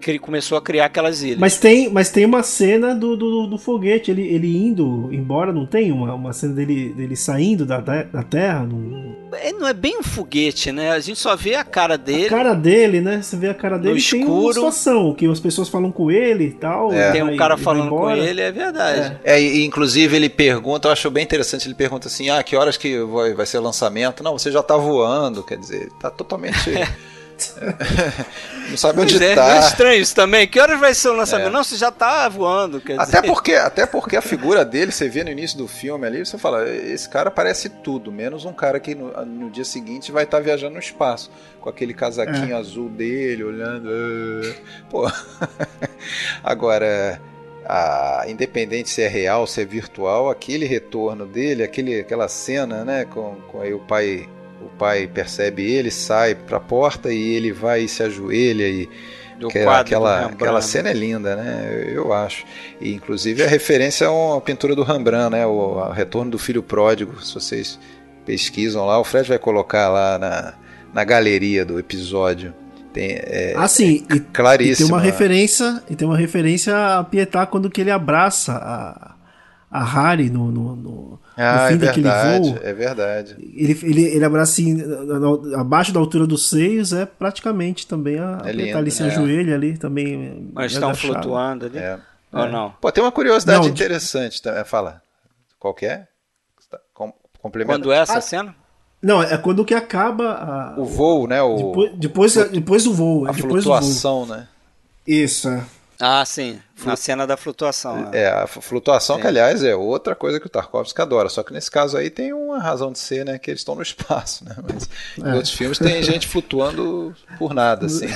Speaker 1: Que ele começou a criar aquelas ilhas.
Speaker 3: Mas tem, mas tem uma cena do, do, do foguete, ele, ele indo embora, não tem uma, uma cena dele, dele saindo da, da Terra? Não...
Speaker 1: É, não é bem um foguete, né? A gente só vê a cara dele.
Speaker 3: A cara dele, né? Você vê a cara dele
Speaker 1: no escuro.
Speaker 3: tem uma situação que as pessoas falam com ele e tal.
Speaker 2: É.
Speaker 1: Tem um
Speaker 3: vai-
Speaker 1: cara falando com ele, é verdade.
Speaker 2: É, e inclusive ele pergunta, eu acho bem interessante, ele pergunta assim, ah, que horas que vai, vai ser o lançamento? Não, você já tá voando, quer dizer, tá totalmente... [laughs] [laughs] não sabe onde
Speaker 1: é,
Speaker 2: tá.
Speaker 1: não é estranho isso também. Que horas vai ser o lançamento?
Speaker 2: É.
Speaker 1: Não, você já tá voando. Quer
Speaker 2: Até
Speaker 1: dizer,
Speaker 2: porque, até porque a figura dele, você vê no início do filme ali, você fala, esse cara parece tudo, menos um cara que no, no dia seguinte vai estar viajando no espaço, com aquele casaquinho azul dele, olhando. ah. Pô. [laughs] Agora, a, independente se é real, se é virtual, aquele retorno dele, aquele, aquela cena, né, com, com aí o pai. O pai percebe ele, sai pra porta e ele vai e se ajoelha e
Speaker 1: do
Speaker 2: que-
Speaker 1: do
Speaker 2: aquela, aquela cena é linda, né? Eu acho. E inclusive a referência a uma pintura do Rembrandt, né? O a Retorno do Filho Pródigo. Se vocês pesquisam lá, o Fred vai colocar lá na, na galeria do episódio. Tem, é,
Speaker 3: Ah, sim. E, e
Speaker 2: claríssimo.
Speaker 3: tem uma referência, e tem uma referência a Pietá quando que ele abraça a, a Harry no, no, no,
Speaker 2: Ah,
Speaker 3: no fim
Speaker 2: é
Speaker 3: daquele
Speaker 2: verdade,
Speaker 3: voo.
Speaker 2: é verdade.
Speaker 3: Ele, ele, ele abraça assim, abaixo da altura dos seios, é praticamente também a
Speaker 2: É
Speaker 3: a
Speaker 2: lindo,
Speaker 3: Pietá ali se
Speaker 2: né?
Speaker 3: ajoelha ali também.
Speaker 1: Mas
Speaker 3: é
Speaker 1: estão
Speaker 3: agachado.
Speaker 1: flutuando ali.
Speaker 2: É.
Speaker 1: Ou não?
Speaker 2: Pô, tem uma curiosidade
Speaker 3: Não, de-
Speaker 2: interessante também. Fala. Qual que é? Com, complementa.
Speaker 1: Quando é essa
Speaker 3: Ah,
Speaker 1: cena?
Speaker 3: Não, é quando que acaba a,
Speaker 2: O voo, né? O,
Speaker 3: depois, depois, depois do voo.
Speaker 2: a
Speaker 3: é depois do voo.
Speaker 2: flutuação, né?
Speaker 3: Isso, é.
Speaker 1: Ah, sim. Na cena da flutuação.
Speaker 2: É, a flutuação,
Speaker 1: Sim.
Speaker 2: que aliás é outra coisa que o Tarkovsky adora, só que nesse caso aí tem uma razão de ser, né, que eles estão no [laughs] espaço, né, mas em
Speaker 3: É.
Speaker 2: outros filmes tem gente flutuando por nada, [laughs] assim.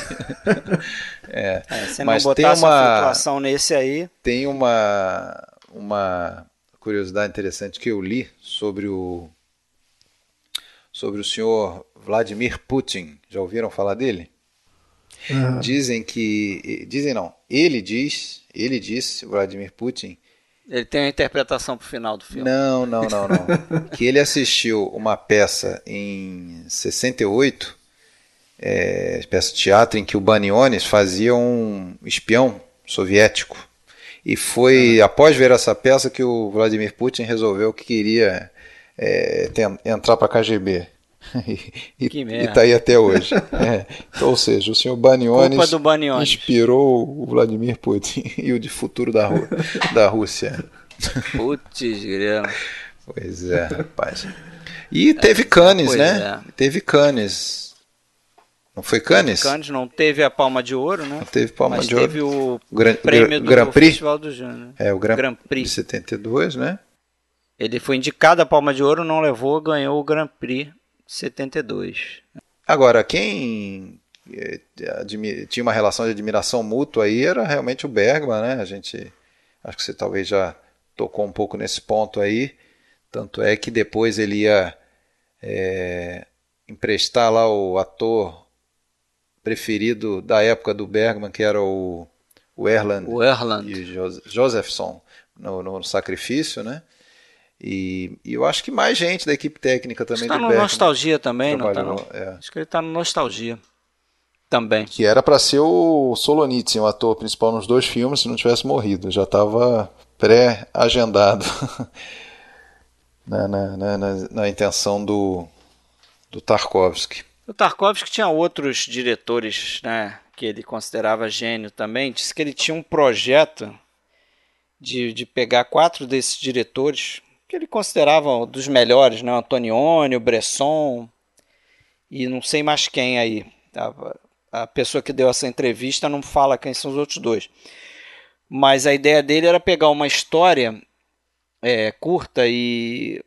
Speaker 2: É,
Speaker 1: É, se
Speaker 2: mas
Speaker 1: não
Speaker 2: tem
Speaker 1: botasse
Speaker 2: uma,
Speaker 1: uma flutuação nesse aí.
Speaker 2: tem uma, uma curiosidade interessante que eu li sobre o sobre o senhor Vladimir Putin, já ouviram falar dele?
Speaker 3: Aham.
Speaker 2: Dizem que, dizem não, ele diz, ele disse, Vladimir Putin,
Speaker 1: Ele tem uma interpretação pro final do filme.
Speaker 2: Não, não, não, não. [laughs] que ele assistiu uma peça em 68, é, peça de teatro em que o Baniones fazia um espião soviético. E foi após ver essa peça que o Vladimir Putin resolveu que queria é, entrar para a KGB. [laughs] e,
Speaker 1: Que
Speaker 2: e
Speaker 1: merda.
Speaker 2: tá aí até hoje. [laughs] É. Então, ou seja, o senhor Baniones inspirou o Vladimir Putin [laughs] e o de futuro da, Ru- da Rússia.
Speaker 1: Putz, grilo.
Speaker 2: Pois é, rapaz. E teve Cannes, né? Teve Cannes. Não foi Cannes?
Speaker 1: Cannes não teve a palma de ouro, né?
Speaker 2: Não teve Palma
Speaker 1: Mas
Speaker 2: de Ouro.
Speaker 1: teve o
Speaker 2: Gran-
Speaker 1: prêmio
Speaker 2: Gran-
Speaker 1: do
Speaker 2: Grand Prix?
Speaker 1: Festival do Júnior.
Speaker 2: É, o Grand,
Speaker 1: Grand
Speaker 2: de
Speaker 1: Prix.
Speaker 2: 72, né?
Speaker 1: Ele foi indicado a palma de ouro, não levou, ganhou o Grand Prix 72.
Speaker 2: Agora, quem admi- tinha uma relação de admiração mútua aí era realmente o Bergman, né? A gente, acho que você talvez já tocou um pouco nesse ponto aí. Tanto é que depois ele ia eh, emprestar lá o ator preferido da época do Bergman, que era o, o Erland
Speaker 1: O Erland.
Speaker 2: e Jos- Josephson no, no Sacrifício, né? E, e eu acho que mais gente da equipe técnica também
Speaker 1: Está no Nostalgia também, não tá não?
Speaker 2: é.
Speaker 1: Acho que ele tá no Nostalgia também.
Speaker 2: Que era para ser o Solonitsyn, o ator principal nos dois filmes, se não tivesse morrido. Já estava pré-agendado na, na, na, na- na intenção do, do Tarkovsky.
Speaker 1: O Tarkovsky tinha outros diretores, né, que ele considerava gênio também. Disse que ele tinha um projeto de, de pegar quatro desses diretores que ele considerava dos melhores, né, Antonioni, o Bresson e não sei mais quem aí. A, a pessoa que deu essa entrevista não fala quem são os outros dois. Mas a ideia dele era pegar uma história é, curta e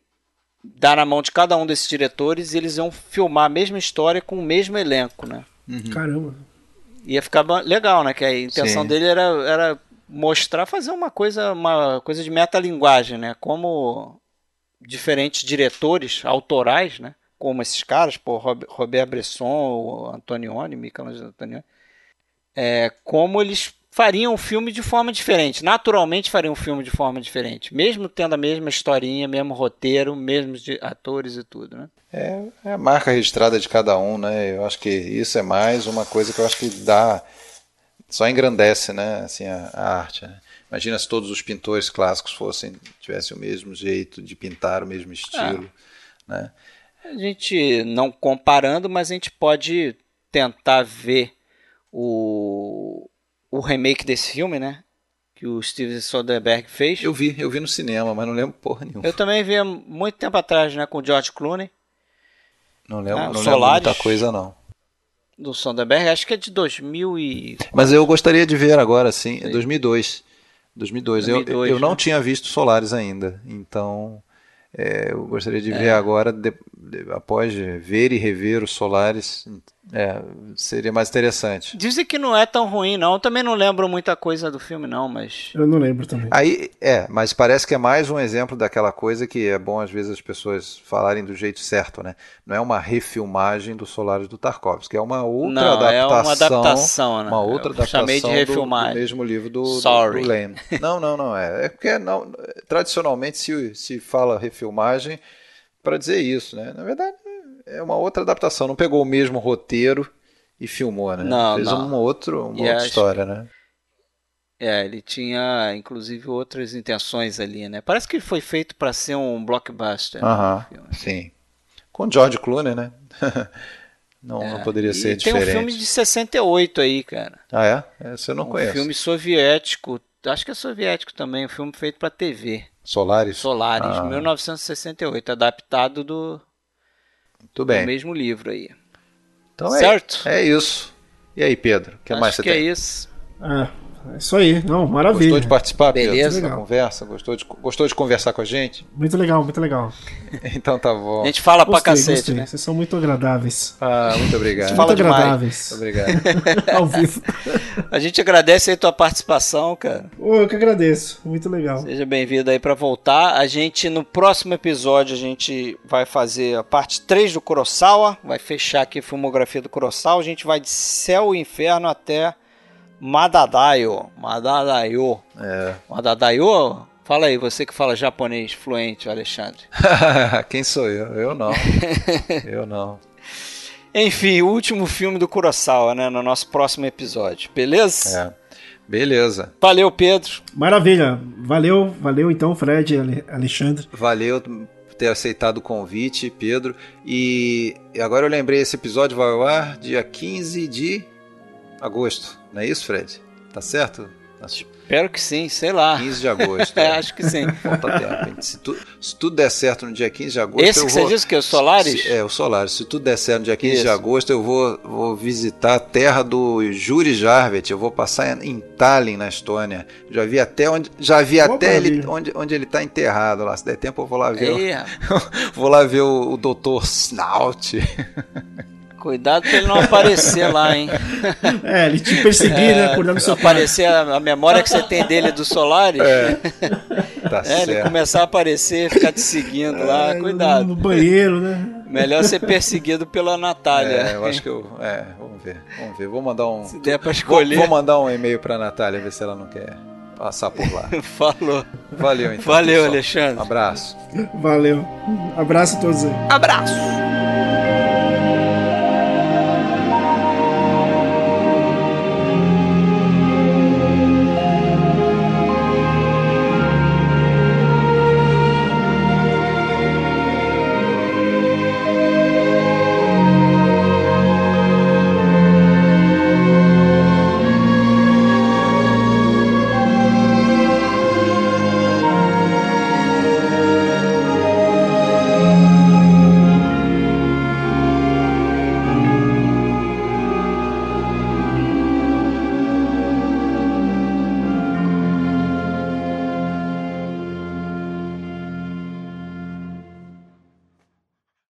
Speaker 1: dar na mão de cada um desses diretores e eles iam filmar a mesma história com o mesmo elenco, né?
Speaker 3: Uhum. Caramba.
Speaker 1: Ia ficar legal, né? Que a intenção Sim. dele era, era mostrar, fazer uma coisa, uma coisa de metalinguagem, né? Como diferentes diretores autorais, né? Como esses caras, pô, Robert Bresson, Antonioni, Michelangelo Antonioni, é, como eles fariam um filme de forma diferente. Naturalmente fariam um filme de forma diferente. Mesmo tendo a mesma historinha, mesmo roteiro, mesmos atores e tudo, né?
Speaker 2: É, é a marca registrada de cada um, né? Eu acho que isso é mais uma coisa que eu acho que dá... Só engrandece, né? Assim, a, a arte, né? Imagina se todos os pintores clássicos fossem tivessem o mesmo jeito de pintar, o mesmo estilo, ah. né?
Speaker 1: A gente não comparando, mas a gente pode tentar ver o, o remake desse filme, né? Que o Steven Soderbergh fez.
Speaker 2: Eu vi, eu vi no cinema, mas não lembro porra nenhuma.
Speaker 1: Eu também vi há muito tempo atrás, né? Com o George Clooney.
Speaker 2: Não lembro, ah, não Solaris, lembro muita coisa, não.
Speaker 1: Do Soderbergh, acho que é de 2000 e...
Speaker 2: Mas eu gostaria de ver agora, sim. É 2002. 2002. 2002 eu, eu né? não tinha visto Solaris ainda, então... É, eu gostaria de é. ver agora, de, de, após ver e rever o Solaris, é, seria mais interessante.
Speaker 1: Dizem que não é tão ruim, não. Eu também não lembro muita coisa do filme, não, mas.
Speaker 3: Eu não lembro também.
Speaker 2: Aí, é, mas parece que é mais um exemplo daquela coisa que é bom às vezes as pessoas falarem do jeito certo, né? Não é uma refilmagem do Solaris do Tarkovsky, é uma outra não, adaptação. É uma adaptação, né? Uma outra
Speaker 1: Eu
Speaker 2: adaptação
Speaker 1: chamei de refilmagem.
Speaker 2: Do, do mesmo livro do, Sorry. do, do Lane. Não, não, não. É, é porque não, tradicionalmente se, se fala refilmagem para dizer isso, né? Na verdade, é uma outra adaptação, não pegou o mesmo roteiro e filmou, né?
Speaker 1: Não,
Speaker 2: Fez
Speaker 1: não.
Speaker 2: uma, outro, uma outra história, né?
Speaker 1: É, ele tinha inclusive outras intenções ali, né? Parece que ele foi feito para ser um blockbuster.
Speaker 2: Aham, né, sim. Com George Clooney, né? [laughs] não, é, não poderia ser diferente. Tem
Speaker 1: um filme de 68 aí, cara.
Speaker 2: Ah, é? Esse eu não
Speaker 1: um
Speaker 2: conheço.
Speaker 1: Um filme soviético, acho que é soviético também, um filme feito para TV.
Speaker 2: Solaris?
Speaker 1: Solaris, ah. 1968, adaptado do
Speaker 2: muito bem.
Speaker 1: No mesmo livro aí.
Speaker 2: Então é certo? É, é isso. E aí, Pedro? O que
Speaker 1: Acho
Speaker 2: mais você
Speaker 1: que
Speaker 2: tem?
Speaker 1: é isso.
Speaker 3: Ah, é isso aí. Não, maravilha.
Speaker 2: Gostou de participar, Beleza. Pedro, da conversa? Gostou de, gostou de conversar com a gente?
Speaker 3: Muito legal, muito legal. [laughs]
Speaker 2: então tá bom.
Speaker 1: A gente fala gostei, pra cacete, gostei. né?
Speaker 3: Vocês são muito agradáveis.
Speaker 2: Ah, muito obrigado.
Speaker 3: Muito fala agradáveis.
Speaker 2: Muito obrigado. [laughs]
Speaker 3: Ao vivo.
Speaker 1: A gente agradece aí a tua participação, cara.
Speaker 3: Oh, eu que agradeço. Muito legal.
Speaker 1: Seja bem-vindo aí para voltar. A gente, no próximo episódio, a gente vai fazer a parte 3 do Kurosawa. Vai fechar aqui a filmografia do Kurosawa. A gente vai de céu e inferno até Madadayo. Madadayo.
Speaker 2: É.
Speaker 1: Madadayo? Fala aí, você que fala japonês fluente, Alexandre. [laughs]
Speaker 2: Quem sou eu? Eu não. [laughs] eu não.
Speaker 1: Enfim, o último filme do Kurosawa, né? No nosso próximo episódio. Beleza?
Speaker 2: É. Beleza.
Speaker 1: Valeu, Pedro.
Speaker 3: Maravilha. Valeu, valeu então, Fred e Alexandre.
Speaker 2: Valeu ter aceitado o convite, Pedro. E agora eu lembrei, esse episódio vai ao ar dia 15 de agosto. Não é isso, Fred? Tá certo?
Speaker 1: Espero que sim, sei lá.
Speaker 2: 15 de agosto. [laughs]
Speaker 1: é, acho que sim.
Speaker 2: Falta tempo. Se, tu, se, tudo der certo no dia 15 de agosto.
Speaker 1: Esse que
Speaker 2: vou,
Speaker 1: você disse que é o Solaris?
Speaker 2: Se, é, o Solaris. Se tudo der certo no dia 15 Isso. de agosto, eu vou, vou visitar a terra do Juri Jarvet. Eu vou passar em Tallinn, na Estônia. Já vi até onde, já vi até ele, onde, onde ele está enterrado lá. Se der tempo, eu vou lá ver. O, [laughs] vou lá ver o, o Dr. Snout. [laughs]
Speaker 1: Cuidado pra ele não aparecer lá, hein? [laughs]
Speaker 3: É, ele te perseguir, né, é, né? Acordando seu
Speaker 1: Aparecer a, a, memória que você tem dele do Solaris.
Speaker 2: É. [laughs] Tá
Speaker 1: é, certo. ele começar a aparecer, ficar te seguindo é, lá, cuidado.
Speaker 3: No banheiro, né?
Speaker 1: Melhor ser perseguido pela Natália.
Speaker 2: É, eu acho que eu. É, vamos ver. Vamos ver. Vou mandar um.
Speaker 1: Se der pra escolher.
Speaker 2: Vou, vou mandar um e-mail pra Natália, ver se ela não quer passar por lá. [laughs]
Speaker 1: Falou.
Speaker 2: Valeu, então.
Speaker 1: Valeu, pessoal. Alexandre.
Speaker 2: Abraço.
Speaker 3: Valeu. Abraço a todos aí.
Speaker 1: Abraço.